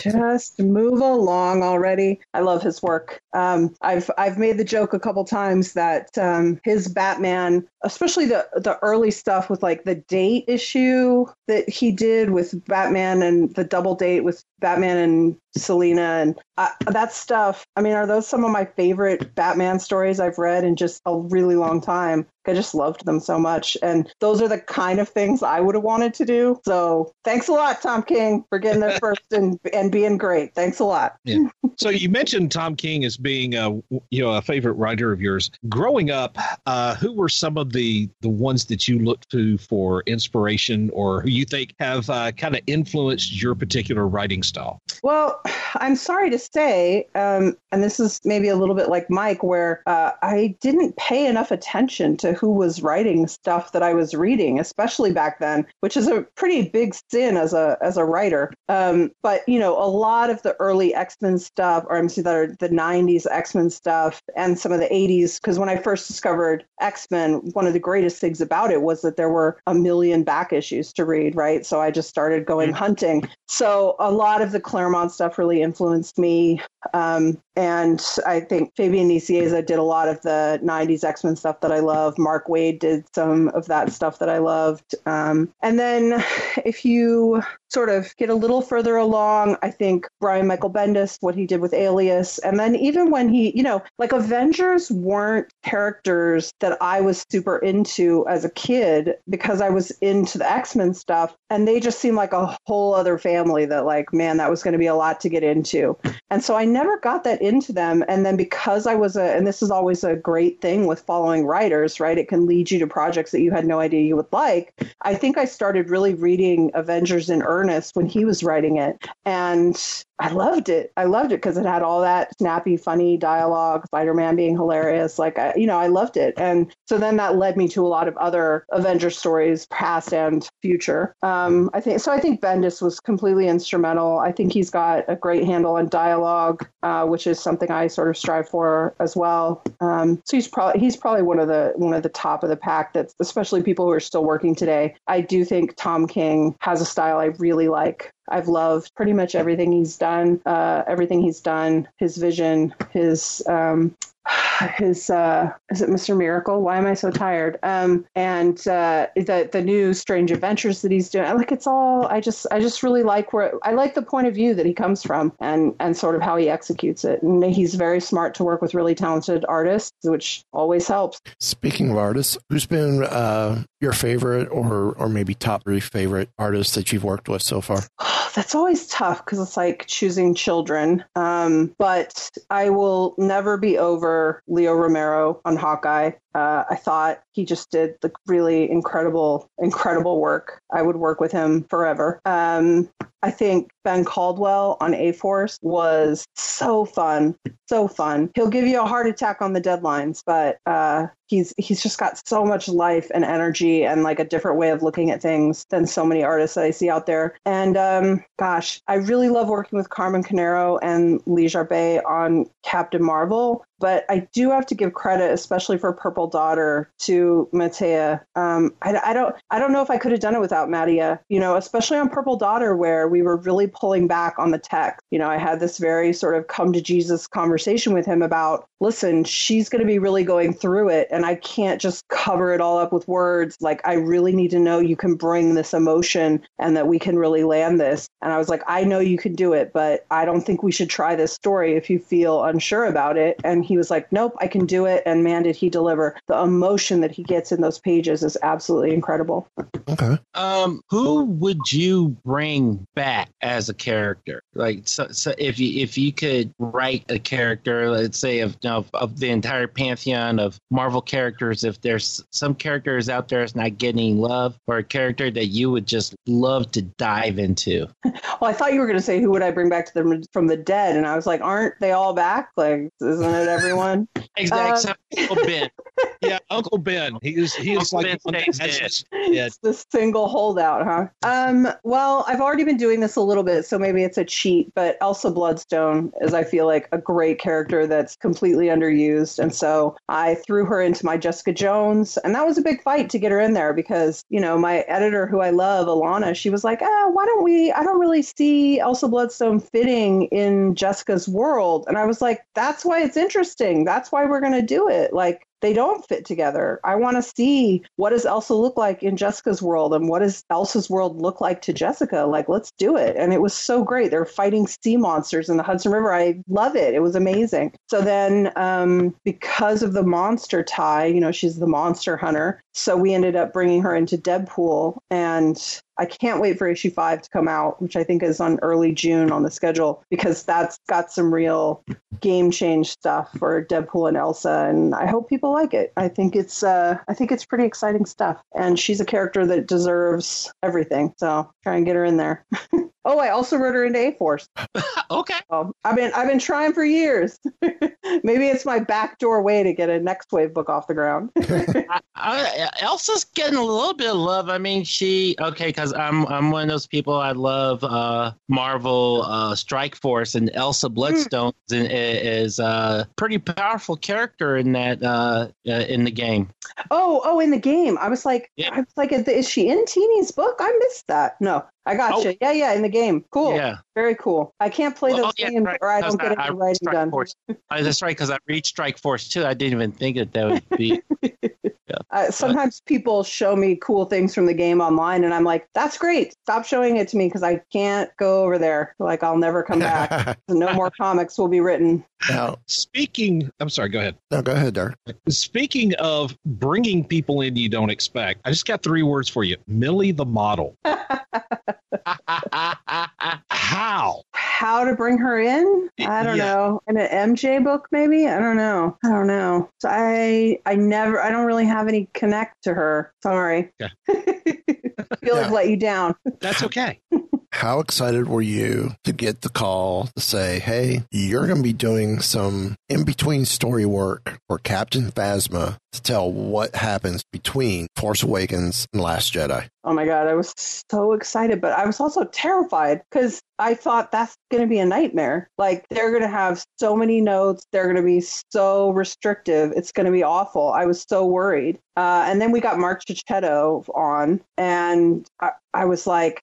just move along already. I love his work. Um, I've I've made the joke a couple times that um, his Batman, especially the the early stuff with like the date issue that he did with Batman and the double date with Batman and Selina and uh, that stuff. I mean, are those some of my favorite Batman stories I've read in just a really long time? I just loved them so much. And those are the kind of things I would have wanted to do. So thanks a lot, Tom King, for getting there first and, and being great. Thanks a lot. Yeah. So you mentioned Tom King as being a you know a favorite writer of yours. Growing up, uh, who were some of the the ones that you looked to for inspiration or who you think have uh, kind of influenced your particular writing style? Well, I'm sorry to say, um, and this is maybe a little bit like Mike, where uh, I didn't pay enough attention to who was writing stuff that I was reading, especially back then, which is a pretty big sin as a as a writer. Um, but you know, a lot of the early X Men stuff, or I'm saying that are the '90s X Men stuff, and some of the '80s, because when I first discovered X Men, one of the greatest things about it was that there were a million back issues to read, right? So I just started going mm-hmm. hunting. So a lot of the Claremont stuff really influenced me. Um, and I think Fabian Nicieza did a lot of the 90s X Men stuff that I love. Mark Waid did some of that stuff that I loved. Um, and then if you sort of get a little further along, I think Brian Michael Bendis, what he did with Alias. And then even when he, you know, like Avengers weren't characters that I was super into as a kid because I was into the X Men stuff. And they just seemed like a whole other family that, like, man, that was going to be a lot to get into. And so I never got that into them. And then because I was a, and this is always a great thing with following writers, right? It can lead you to projects that you had no idea you would like. I think I started really reading Avengers in earnest when he was writing it. And I loved it. I loved it because it had all that snappy, funny dialogue, Spider Man being hilarious. Like, I, you know, I loved it. And so then that led me to a lot of other Avengers stories, past and future. Um, I think so. I think Bendis was completely instrumental. I think he's got a great handle on dialogue, uh, which is something I sort of strive for as well. Um, so he's probably he's probably one of the one of the top of the pack. That's especially people who are still working today. I do think Tom King has a style I really like. I've loved pretty much everything he's done, uh, everything he's done, his vision, his um, his uh is it Mr. Miracle? Why am I so tired? Um and uh the the new Strange Adventures that he's doing. I like it's all I just I just really like where I like the point of view that he comes from and and sort of how he executes it. And he's very smart to work with really talented artists, which always helps. Speaking of artists, who's been uh your favorite or or maybe top three favorite artists that you've worked with so far? That's always tough because it's like choosing children. Um, but I will never be over Leo Romero on Hawkeye. Uh, I thought he just did the really incredible, incredible work. I would work with him forever. Um, I think Ben Caldwell on A Force was so fun, so fun. He'll give you a heart attack on the deadlines, but uh, he's he's just got so much life and energy and like a different way of looking at things than so many artists that I see out there. And um, gosh, I really love working with Carmen Carnero and Lee Garbett on Captain Marvel. But I do have to give credit, especially for Purple Daughter, to Mattia. Um, I, I, don't, I don't know if I could have done it without Mattia. You know, especially on Purple Daughter, where we were really pulling back on the text. You know, I had this very sort of come to Jesus conversation with him about listen, she's going to be really going through it. And I can't just cover it all up with words. Like, I really need to know you can bring this emotion and that we can really land this. And I was like, I know you can do it, but I don't think we should try this story if you feel unsure about it. And he was like, nope, I can do it. And man, did he deliver. The emotion that he gets in those pages is absolutely incredible. Okay. Um, who would you bring back as a character? Like, so, so if you if you could write a character, let's say of of, of the entire pantheon of Marvel characters, if there's some characters out there that's not getting love, or a character that you would just love to dive into. well, I thought you were going to say who would I bring back to them from the dead, and I was like, aren't they all back? Like, isn't it everyone? exactly. Um, ben. yeah, Uncle Ben. He is he is Uncle like ben it's the single holdout, huh? Um, well, I've already been doing this a little bit, so maybe it's a cheat, but Elsa Bloodstone is I feel like a great character that's completely underused. And so I threw her into my Jessica Jones, and that was a big fight to get her in there because, you know, my editor who I love, Alana, she was like, ah, why don't we I don't really see Elsa Bloodstone fitting in Jessica's world. And I was like, that's why it's interesting. That's why we're gonna do it. Like they don't fit together. I want to see what does Elsa look like in Jessica's world and what does Elsa's world look like to Jessica? Like, let's do it. And it was so great. They're fighting sea monsters in the Hudson River. I love it. It was amazing. So then, um, because of the monster tie, you know, she's the monster hunter. So we ended up bringing her into Deadpool and I can't wait for issue five to come out, which I think is on early June on the schedule, because that's got some real game change stuff for Deadpool and Elsa, and I hope people like it. I think it's uh, I think it's pretty exciting stuff, and she's a character that deserves everything. So try and get her in there. Oh, I also wrote her into A Force. okay. Um, I've been I've been trying for years. Maybe it's my backdoor way to get a Nextwave book off the ground. I, I, Elsa's getting a little bit of love. I mean, she okay because I'm I'm one of those people. I love uh, Marvel uh, Strike Force, and Elsa Bloodstone mm. is, a pretty powerful character in that uh, uh, in the game. Oh, oh, in the game. I was like, yeah. I was like, is she in Tini's book? I missed that. No, I got oh. you. Yeah, yeah, in the game. Cool. Yeah. Very cool. I can't play those oh, yeah, games right. or I don't get any writing done. Force. uh, that's right, because I read Strike Force too. I didn't even think that that would be. yeah. Uh, sometimes people show me cool things from the game online, and I'm like, "That's great. Stop showing it to me because I can't go over there. Like I'll never come back. no more comics will be written." Now, speaking, I'm sorry. Go ahead. No, go ahead, Dark. Speaking of bringing people in you don't expect, I just got three words for you: Millie the model. How? How to bring her in? I don't yeah. know. In an MJ book, maybe? I don't know. I don't know. So I I never I don't really have any connect to her. Sorry. Yeah. feel yeah. like let you down. That's okay. How excited were you to get the call to say, hey, you're going to be doing some in between story work for Captain Phasma to tell what happens between Force Awakens and Last Jedi? Oh my God, I was so excited, but I was also terrified because I thought that's going to be a nightmare. Like, they're going to have so many notes, they're going to be so restrictive. It's going to be awful. I was so worried. Uh, and then we got Marco Checchetto on, and I was like,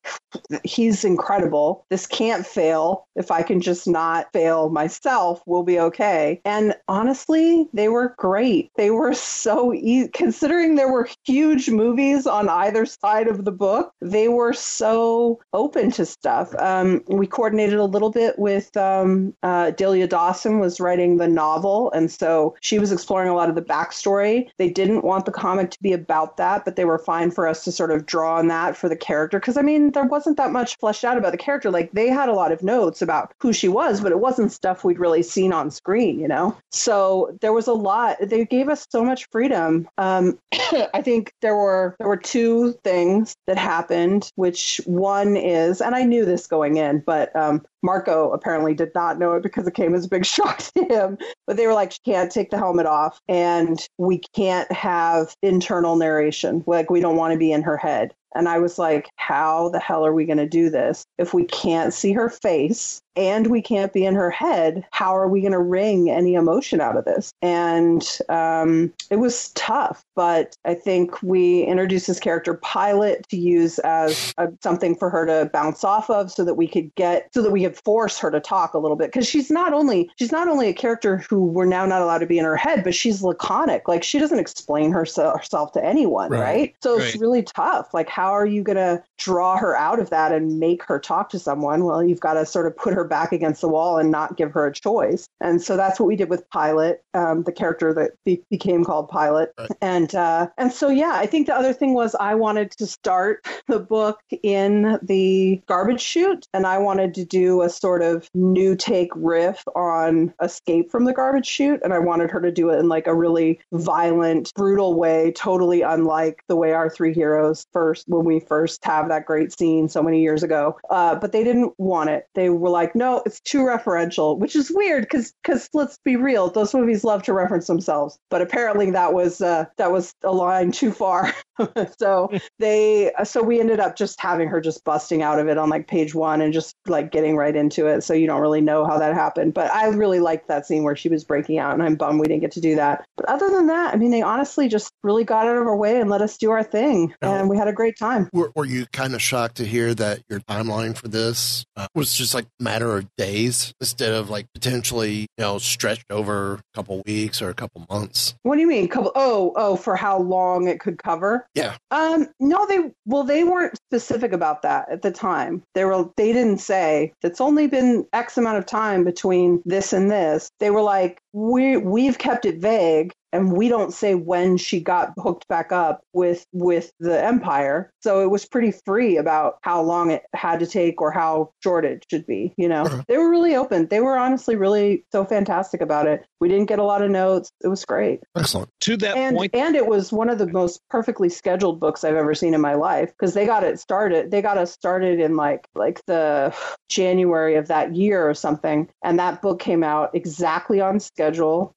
he's incredible. This can't fail. If I can just not fail myself, we'll be okay. And honestly, they were great. They were so easy, considering there were huge movies on either side of the book. They were so open to stuff. Um, we coordinated a little bit with um, uh, Delilah Dawson was writing the novel, and so she was exploring a lot of the backstory. They didn't want the comic to be about that, but they were fine for us to sort of draw on that for the character. Because I mean, there wasn't that much fleshed out about the character. Like they had a lot of notes about who she was, but it wasn't stuff we'd really seen on screen, you know. So there was a lot. They gave us so much freedom. Um, I think there were there were two things that happened, which one is, and I knew this going in, but um, Marco apparently did not know it because it came as a big shock to him. But they were like, she can't take the helmet off, and we can't have internal narration. Like we don't want to be in her head. And I was like, how the hell are we going to do this? If we can't see her face and we can't be in her head, how are we going to wring any emotion out of this? And um, it was tough, but I think we introduced this character Pilot to use as a, something for her to bounce off of, so that we could get, so that we could force her to talk a little bit, because she's not only she's not only a character who we're now not allowed to be in her head, but she's laconic. Like she doesn't explain herself, herself to anyone, right? right? So right. it's really tough. Like how are you going to draw her out of that and make her talk to someone? Well, you've got to sort of put her back against the wall and not give her a choice. And so that's what we did with Pilot, um, the character that be- became called Pilot. Right. And uh, and so yeah, I think the other thing was I wanted to start the book in the garbage chute, and I wanted to do a sort of new take riff on Escape from the Garbage Chute, and I wanted her to do it in like a really violent, brutal way, totally unlike the way our three heroes first when we first have that great scene so many years ago. Uh, but they didn't want it. They were like, no, it's too referential, which is weird because because let's be real, those movies love to reference themselves. But apparently that was uh, that was a line too far. so they so we ended up just having her just busting out of it on like page one and just like getting right into it. So you don't really know how that happened. But I really liked that scene where she was breaking out, and I'm bummed we didn't get to do that. But other than that, I mean, they honestly just really got out of our way and let us do our thing, and we had a great time. Were, were you kind of shocked to hear that your timeline for this uh, was just like a matter of days instead of like potentially you know stretched over a couple weeks or a couple months? What do you mean? Couple? Oh, oh, for how long it could cover? Yeah. Um. No, they well, they weren't specific about that at the time. They were they didn't say it's only been X amount of time between this and this. They were like, we we've kept it vague and we don't say when she got hooked back up with with the empire. So it was pretty free about how long it had to take or how short it should be you know? Uh-huh. they were really open. They were honestly really so fantastic about it. We didn't get a lot of notes. It was great. Excellent. To that and, point and it was one of the most perfectly scheduled books i've ever seen in my life because they got it started they got us started in like like the january of that year or something and that book came out exactly on schedule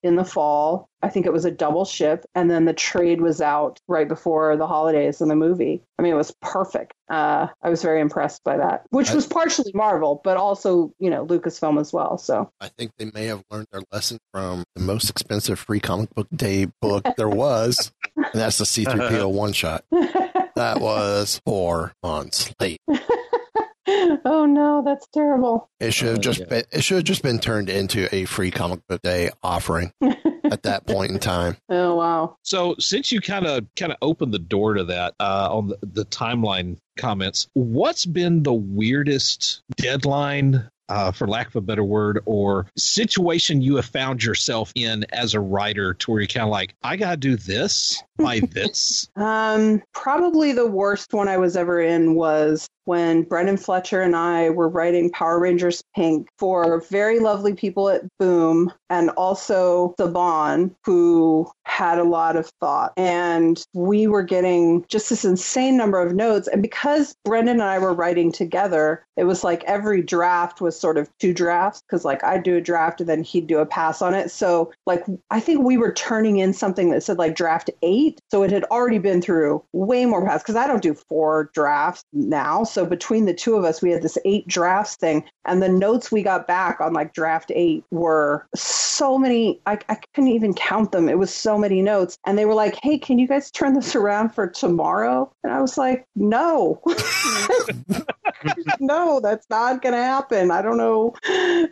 in the fall I think it was a double ship, and then the trade was out right before the holidays in the movie. I mean, it was perfect. Uh, I was very impressed by that, which I, was partially Marvel, but also you know Lucasfilm as well. So I think they may have learned their lesson from the most expensive free comic book day book there was, and that's the C3PO one shot. That was four months late. oh no, that's terrible. It should have oh, just yeah. been, it should have just been turned into a free comic book day offering at that point in time. Oh wow! So since you kind of kind of opened the door to that uh, on the, the timeline comments, what's been the weirdest deadline uh, for lack of a better word, or situation you have found yourself in as a writer to where you're kind of like, I got to do this by this? um, probably the worst one I was ever in was when Brenden Fletcher and I were writing Power Rangers Pink for very lovely people at Boom and also the Saban, who had a lot of thought. And we were getting just this insane number of notes. And because Brenden and I were writing together, it was like every draft was sort of two drafts because, like, I'd do a draft and then he'd do a pass on it. So, like, I think we were turning in something that said like draft eight. So it had already been through way more pass because I don't do four drafts now. So between the two of us, we had this eight drafts thing. And the notes we got back on like draft eight were so many. I, I couldn't even count them. It was so many notes. And they were like, hey, can you guys turn this around for tomorrow? And I was like, no. no, that's not going to happen. I don't know.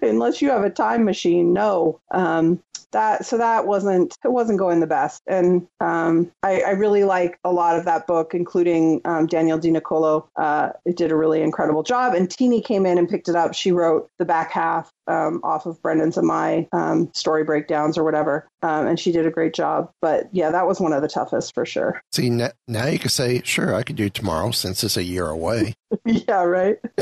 Unless you have a time machine, no. Um, that so that wasn't it wasn't going the best. And um, I, I, really like a lot of that book including um, daniele di nicuolo uh, it did a really incredible job. And tini came in and picked it up. She wrote the back half um, off of brenden's and my um, story breakdowns or whatever um, and she did a great job but yeah that was one of the toughest for sure see now you can say sure i could do tomorrow since it's a year away yeah right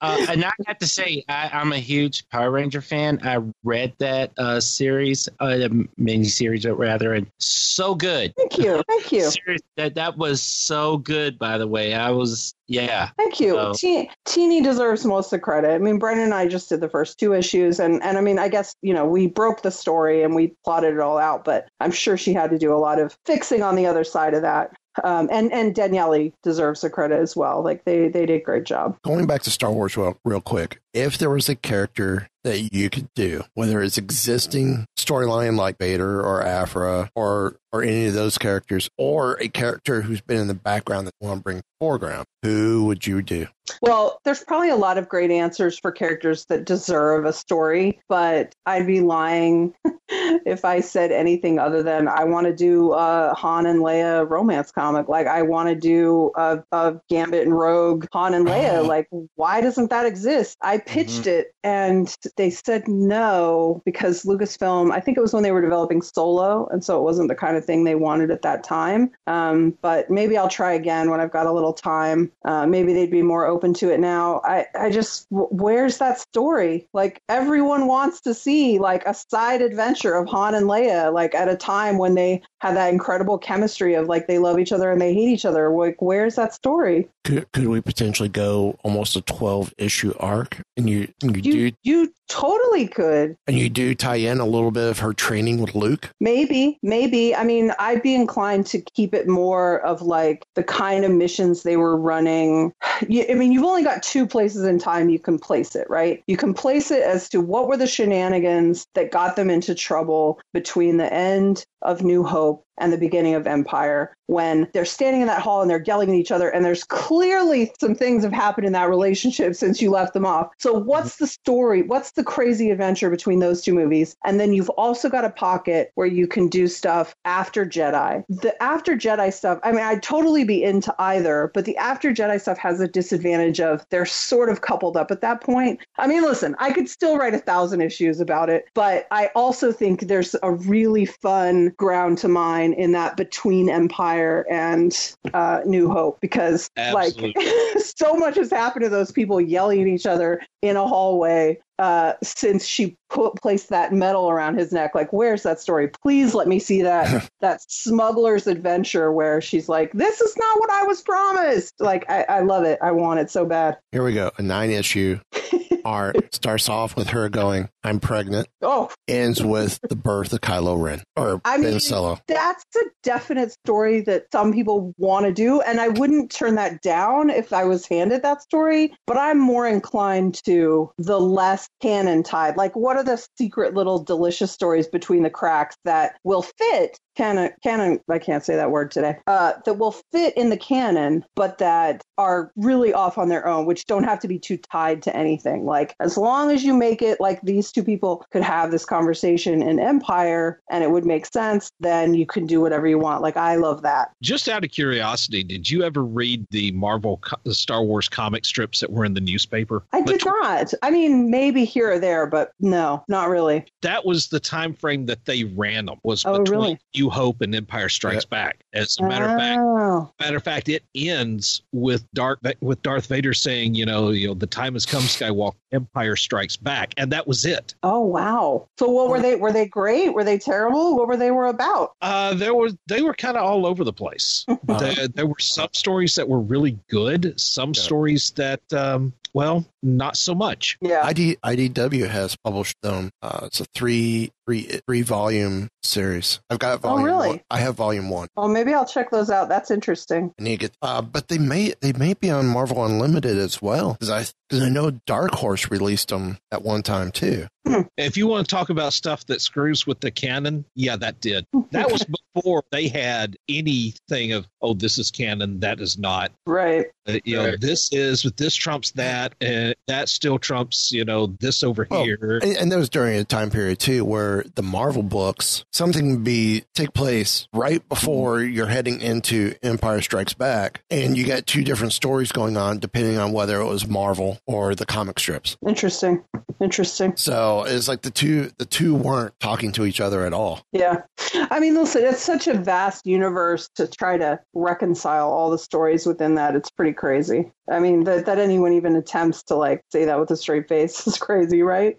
uh, and I have to say, I, am a huge Power Ranger fan. I read that uh, series, uh, mini series rather, and so good. Thank you, thank you. Series, that that was so good. By the way, I was yeah. Thank you. So. Te- Tini deserves most of the credit. I mean, Brenden and I just did the first two issues, and and I mean, I guess you know we broke the story and we plotted it all out, but I'm sure she had to do a lot of fixing on the other side of that. Um, and and Daniele deserves the credit as well. Like they they did a great job. Going back to Star Wars real, real quick, if there was a character that you could do, whether it's existing storyline like Vader or Aphra or or any of those characters, or a character who's been in the background that you want to bring foreground, who would you do? Well, there's probably a lot of great answers for characters that deserve a story, but I'd be lying if I said anything other than I want to do a Han and Leia romance comic. Like I want to do a, a, Gambit and Rogue Han and Leia. Like why doesn't that exist? I pitched mm-hmm. it and they said no because Lucasfilm. I think it was when they were developing Solo, and so it wasn't the kind of thing they wanted at that time. Um, but maybe I'll try again when I've got a little time. Uh, maybe they'd be more open to it now. I, I just, where's that story? Like everyone wants to see like a side adventure of Han and Leia, like at a time when they have that incredible chemistry of like they love each other and they hate each other. Like, where's that story? Could, could we potentially go almost a 12 issue arc and you, and you, you do you totally could. And you do tie in a little bit of her training with luke? Maybe maybe. I mean i'd be inclined to keep it more of like the kind of missions they were running. I mean you've only got two places in time you can place it right? You can place it as to what were the shenanigans that got them into trouble between the end of new hope and the beginning of Empire when they're standing in that hall and they're yelling at each other and there's clearly some things have happened in that relationship since you left them off. So mhm. what's the story? What's the crazy adventure between those two movies? And then you've also got a pocket where you can do stuff after Jedi. The after Jedi stuff, I mean I'd totally be into either, but the after Jedi stuff has a disadvantage of they're sort of coupled up at that point. I mean listen, I could still write a thousand issues about it, but I also think there's a really fun ground to mine line in that between Empire and uh, New Hope because Absolutely. like so much has happened to those people yelling at each other in a hallway uh, since she put placed that medal around his neck. Like, where's that story? Please let me see that that smuggler's adventure where she's like, "This is not what I was promised." Like, I, I love it. I want it so bad. Here we go. A nine issue art starts off with her going, "I'm pregnant." Oh, ends with the birth of Kylo Ren or I mean, Ben Solo. That's a definite story that some people want to do, and I wouldn't turn that down if I was handed that story. But I'm more inclined to the less canon tied. Like, what are the secret little delicious stories between the cracks that will fit canon canon I can't say that word today uh, that will fit in the canon but that are really off on their own which don't have to be too tied to anything. Like as long as you make it like these two people could have this conversation in empire and it would make sense then you can do whatever you want. Like I love that. Just out of curiosity did you ever read the Marvel the Star Wars comic strips that were in the newspaper? I did not. I mean maybe here or there but no not really. That was the time frame that they ran them was oh, between really? you Hope and Empire Strikes yeah. Back. As a matter of fact, oh. matter of fact, it ends with Dark with Darth Vader saying, you know, you know, the time has come, Skywalker. Empire Strikes Back, and that was it. Oh wow! So what were they? Were they great? Were they terrible? What were they were about? Uh, there was they were kind of all over the place. there, there, were some stories that were really good, some yeah. stories that um, well, not so much. Yeah. ID, IDW has published them. Uh, it's a three three three volume series. I've got volume. Oh, really? One. I have volume one. Oh, maybe I'll check those out. That's interesting. I need to get. Uh, but they may they may be on Marvel Unlimited as well because I because I know Dark Horse released them at one time too. Hmm. If you want to talk about stuff that screws with the canon, yeah, that did. That was before they had anything of, oh, this is canon, that is not. Right. Uh, you right. know, this is, but this trumps that, and that still trumps, you know, this over well, here. And, and that was during a time period too where the Marvel books, something be take place right before you're heading into Empire Strikes Back, and you got two different stories going on depending on whether it was Marvel or the comic strips. Interesting. Interesting. So it's like the two the two weren't talking to each other at all. Yeah. I mean, listen, it's such a vast universe to try to reconcile all the stories within that. It's pretty crazy. I mean, that, that anyone even attempts to like say that with a straight face is crazy, right?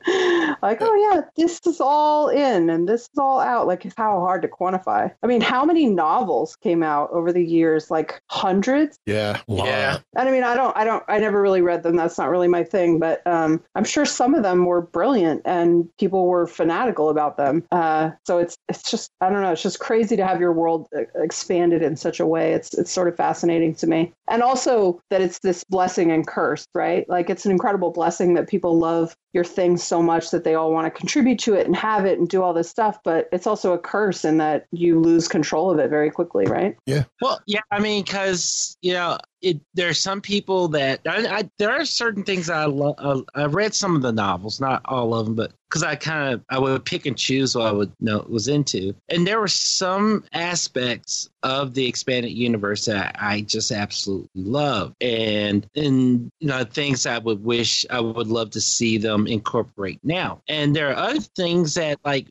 Like, oh yeah, this is all in and this is all out. Like, how hard to quantify? I mean, how many novels came out over the years? Like hundreds? Yeah, yeah. And I mean, I don't, I don't, I never really read them. That's not really my thing. But um, I'm sure some of them them were brilliant and people were fanatical about them. Uh, so it's it's just I don't know. It's just crazy to have your world uh, expanded in such a way. It's it's sort of fascinating to me, and also that it's this blessing and curse, right? Like it's an incredible blessing that people love your thing so much that they all want to contribute to it and have it and do all this stuff but it's also a curse in that you lose control of it very quickly right yeah well yeah i mean because you know it, there are some people that I, I, there are certain things I love. Uh, I read some of the novels, not all of them, but because I kind of I would pick and choose what I would know was into, and there were some aspects of the expanded universe that I just absolutely love, and and you know things I would wish I would love to see them incorporate now, and there are other things that like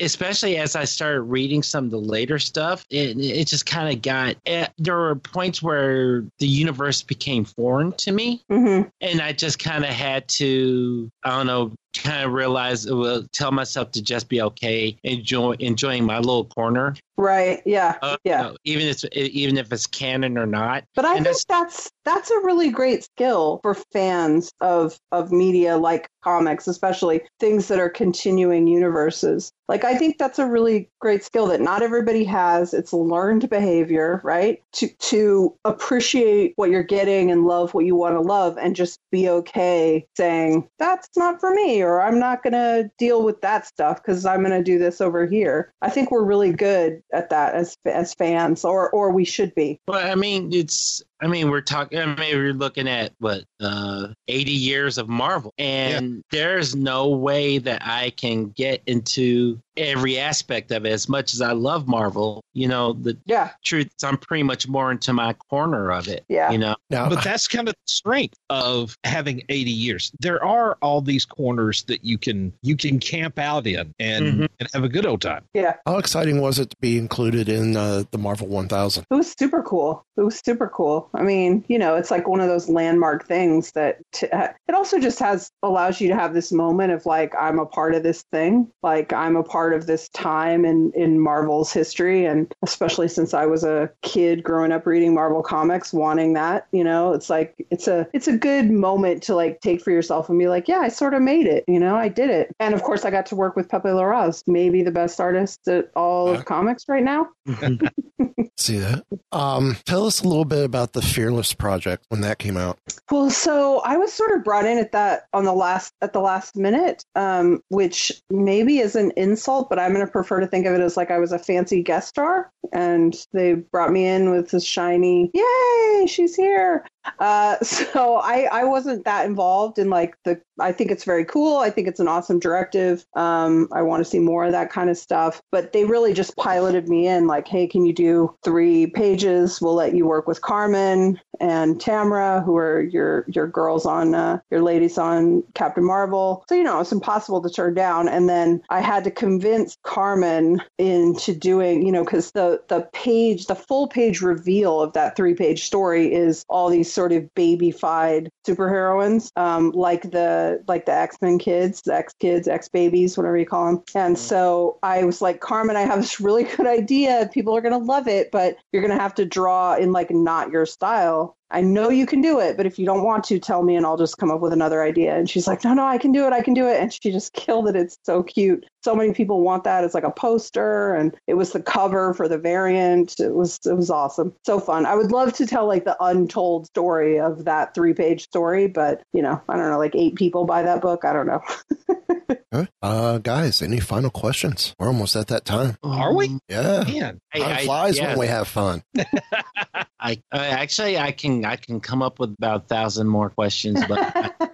especially as I started reading some of the later stuff, it, it just kind of got. Eh, there were points where the universe became foreign to me, mm-hmm. and I just kind of had to, I don't know, kind of realize, well, tell myself to just be okay, enjoy enjoying my little corner. Right. Yeah. Uh, yeah. You know, even if even if it's canon or not. But I and think that's that's a really great skill for fans of of media like comics, especially things that are continuing universes. Like I think that's a really great skill that not everybody has. It's learned behavior, right? To to appreciate what you're getting and love what you want to love and just be okay saying that's not for me or I'm not going to deal with that stuff cuz I'm going to do this over here. I think we're really good at that as as fans or or we should be. Well, I mean, it's I mean, we're talking. I mean, we're looking at what uh, eighty years of Marvel, and yeah. there's no way that I can get into every aspect of it. As much as I love Marvel, you know, the yeah. truth is I'm pretty much more into my corner of it. Yeah, you know. but that's kind of the strength of having eighty years. There are all these corners that you can you can camp out in and mm-hmm. and have a good old time. Yeah. How exciting was it to be included in uh, the Marvel 1000? It was super cool. It was super cool. I mean, you know, it's like one of those landmark things that t- it also just has allows you to have this moment of like I'm a part of this thing, like I'm a part of this time in in Marvel's history, and especially since I was a kid growing up reading Marvel comics, wanting that, you know, it's like it's a it's a good moment to like take for yourself and be like, yeah, I sort of made it, you know, I did it, and of course I got to work with Pepe Larraz, maybe the best artist at all of comics right now. See that? Um, tell us a little bit about the Fearless project when that came out. Well, so I was sort of brought in at that on the last at the last minute, um, which maybe is an insult, but I'm going to prefer to think of it as like I was a fancy guest star, and they brought me in with this shiny, yay, she's here. Uh, so I, I wasn't that involved in like the, I think it's very cool. I think it's an awesome directive. Um, I want to see more of that kind of stuff, but they really just piloted me in like, Hey, can you do three pages? We'll let you work with Carmen and Tamara, who are your, your girls on, uh, your ladies on Captain Marvel. So, you know, it's impossible to turn down. And then I had to convince Carmen into doing, you know, cause the, the page, the full page reveal of that three page story is all these sort of babyfied superheroines, um, like the like the X Men kids, the X kids, X babies, whatever you call them. And mm-hmm. so I was like, Carmen, I have this really good idea. People are gonna love it, but you're gonna have to draw in like not your style. I know you can do it, but if you don't want to, tell me and I'll just come up with another idea. And she's like, no, no, I can do it. I can do it. And she just killed it. It's so cute. So many people want that. It's like a poster and it was the cover for the variant. It was, it was awesome. So fun. I would love to tell like the untold story of that three page story, but you know, I don't know, like eight people buy that book. I don't know. uh, guys, any final questions? We're almost at that time. Are we? Yeah. Man, time flies I, yeah. when we have fun. I, I actually I can I can come up with about a thousand more questions, but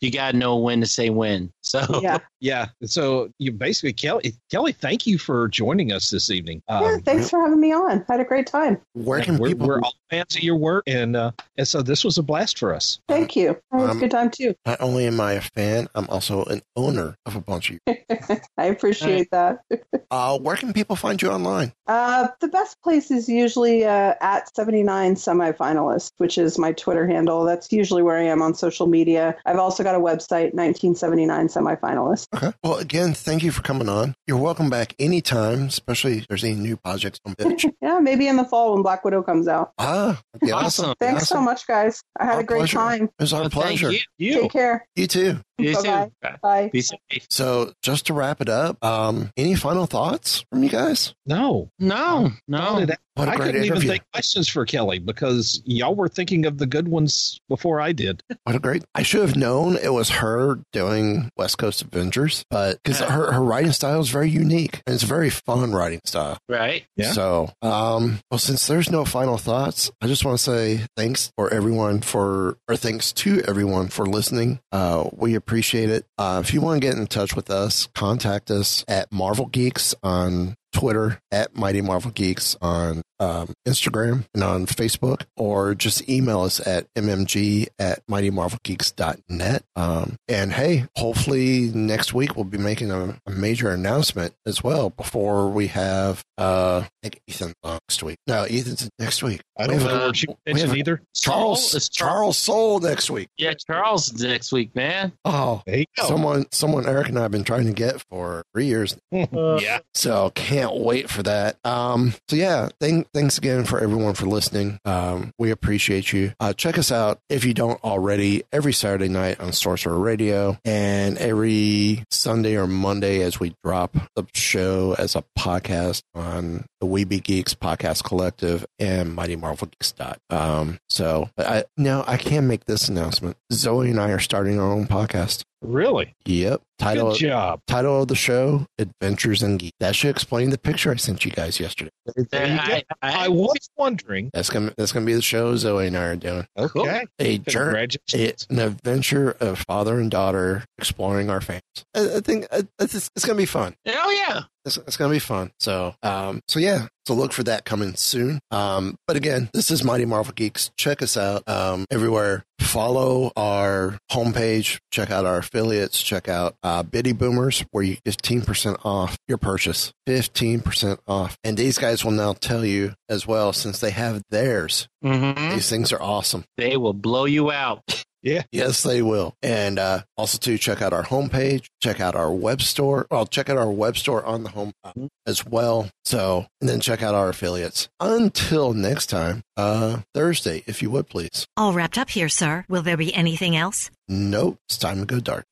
you got to know when to say when. So yeah, yeah. So you basically Kelly Kelly, thank you for joining us this evening. Um, yeah, thanks for having me on. I had a great time. Where can we're, people? We're all fans of your work, and uh, and so this was a blast for us. Thank you. I had um, a good time too. Not only am I a fan, I'm also an owner of a bunch of you. I appreciate that. uh, where can people find you online? Uh, the best place is usually uh, at 79 semifinalist, which is my Twitter handle. That's usually where I am on social media. I've also got a website, 1979 semifinalist. Okay. Well, again, thank you for coming on. You're welcome back anytime, especially if there's any new projects on pitch. yeah, maybe in the fall when Black Widow comes out. Ah, awesome. Thanks awesome. so much, guys. I had our a great pleasure. time. It was our well, pleasure. You. Take care. You too. You Bye-bye. too. Bye. Be safe. So, just to wrap it up, um, any final thoughts from you guys? No, No, no. Did I- What a I great couldn't even interview. think questions for Kelly because y'all were thinking of the good ones before I did. What a great! I should have known it was her doing West Coast Avengers, but because her her writing style is very unique and it's a very fun writing style. Right. Yeah. So, um, well, since there's no final thoughts, I just want to say thanks for everyone for, or thanks to everyone for listening. Uh, we appreciate it. Uh, if you want to get in touch with us, contact us at Marvel Geeks on Twitter, at Mighty Marvel Geeks on um, Instagram and on Facebook, or just email us at mmg at mightymarvelgeeks.net. Um, and hey, hopefully next week we'll be making a, a major announcement as well before we have, uh, I think Ethan next week. No, Ethan's next week. I don't have know a- we have either. Charles, Is Charles Soule next week. Yeah, Charles next week, man. Oh, There someone, someone Eric and I have been trying to get for three years yeah. So can't wait for that. Um, so yeah, thank, thanks again for everyone for listening. Um, we appreciate you. Uh, check us out if you don't already every Saturday night on Sorcerer Radio and every Sunday or Monday as we drop the show as a podcast on the Weeby Geeks Podcast Collective and Mighty Marvel Geeks. Dot. Um, so I now I can make this announcement. Zoe and I are starting our own podcast. Really? Yep. Title Good job. title of the show Adventures in Geek. That should explain the picture I sent you guys yesterday. There you go. I, I, I was wondering. That's gonna that's gonna be the show Zoe and I are doing. Okay. A journey, Congratulations. an adventure of father and daughter exploring our fans. I, I think uh, it's, it's gonna be fun. oh yeah. It's, it's gonna be fun. So um so yeah. So look for that coming soon. Um but again, this is Mighty Marvel Geeks. Check us out um everywhere. Follow our homepage. Check out our affiliates. Check out uh, Biddy Boomers, where you get 15% off your purchase. 15% off. And these guys will now tell you as well, since they have theirs. hmm These things are awesome. They will blow you out. Yeah. Yes, they will. And uh, also to check out our homepage, check out our web store. Well, check out our web store on the home uh, as well. So, and then check out our affiliates. Until next time, uh, Thursday, if you would please. All wrapped up here, sir. Will there be anything else? Nope, it's time to go dark.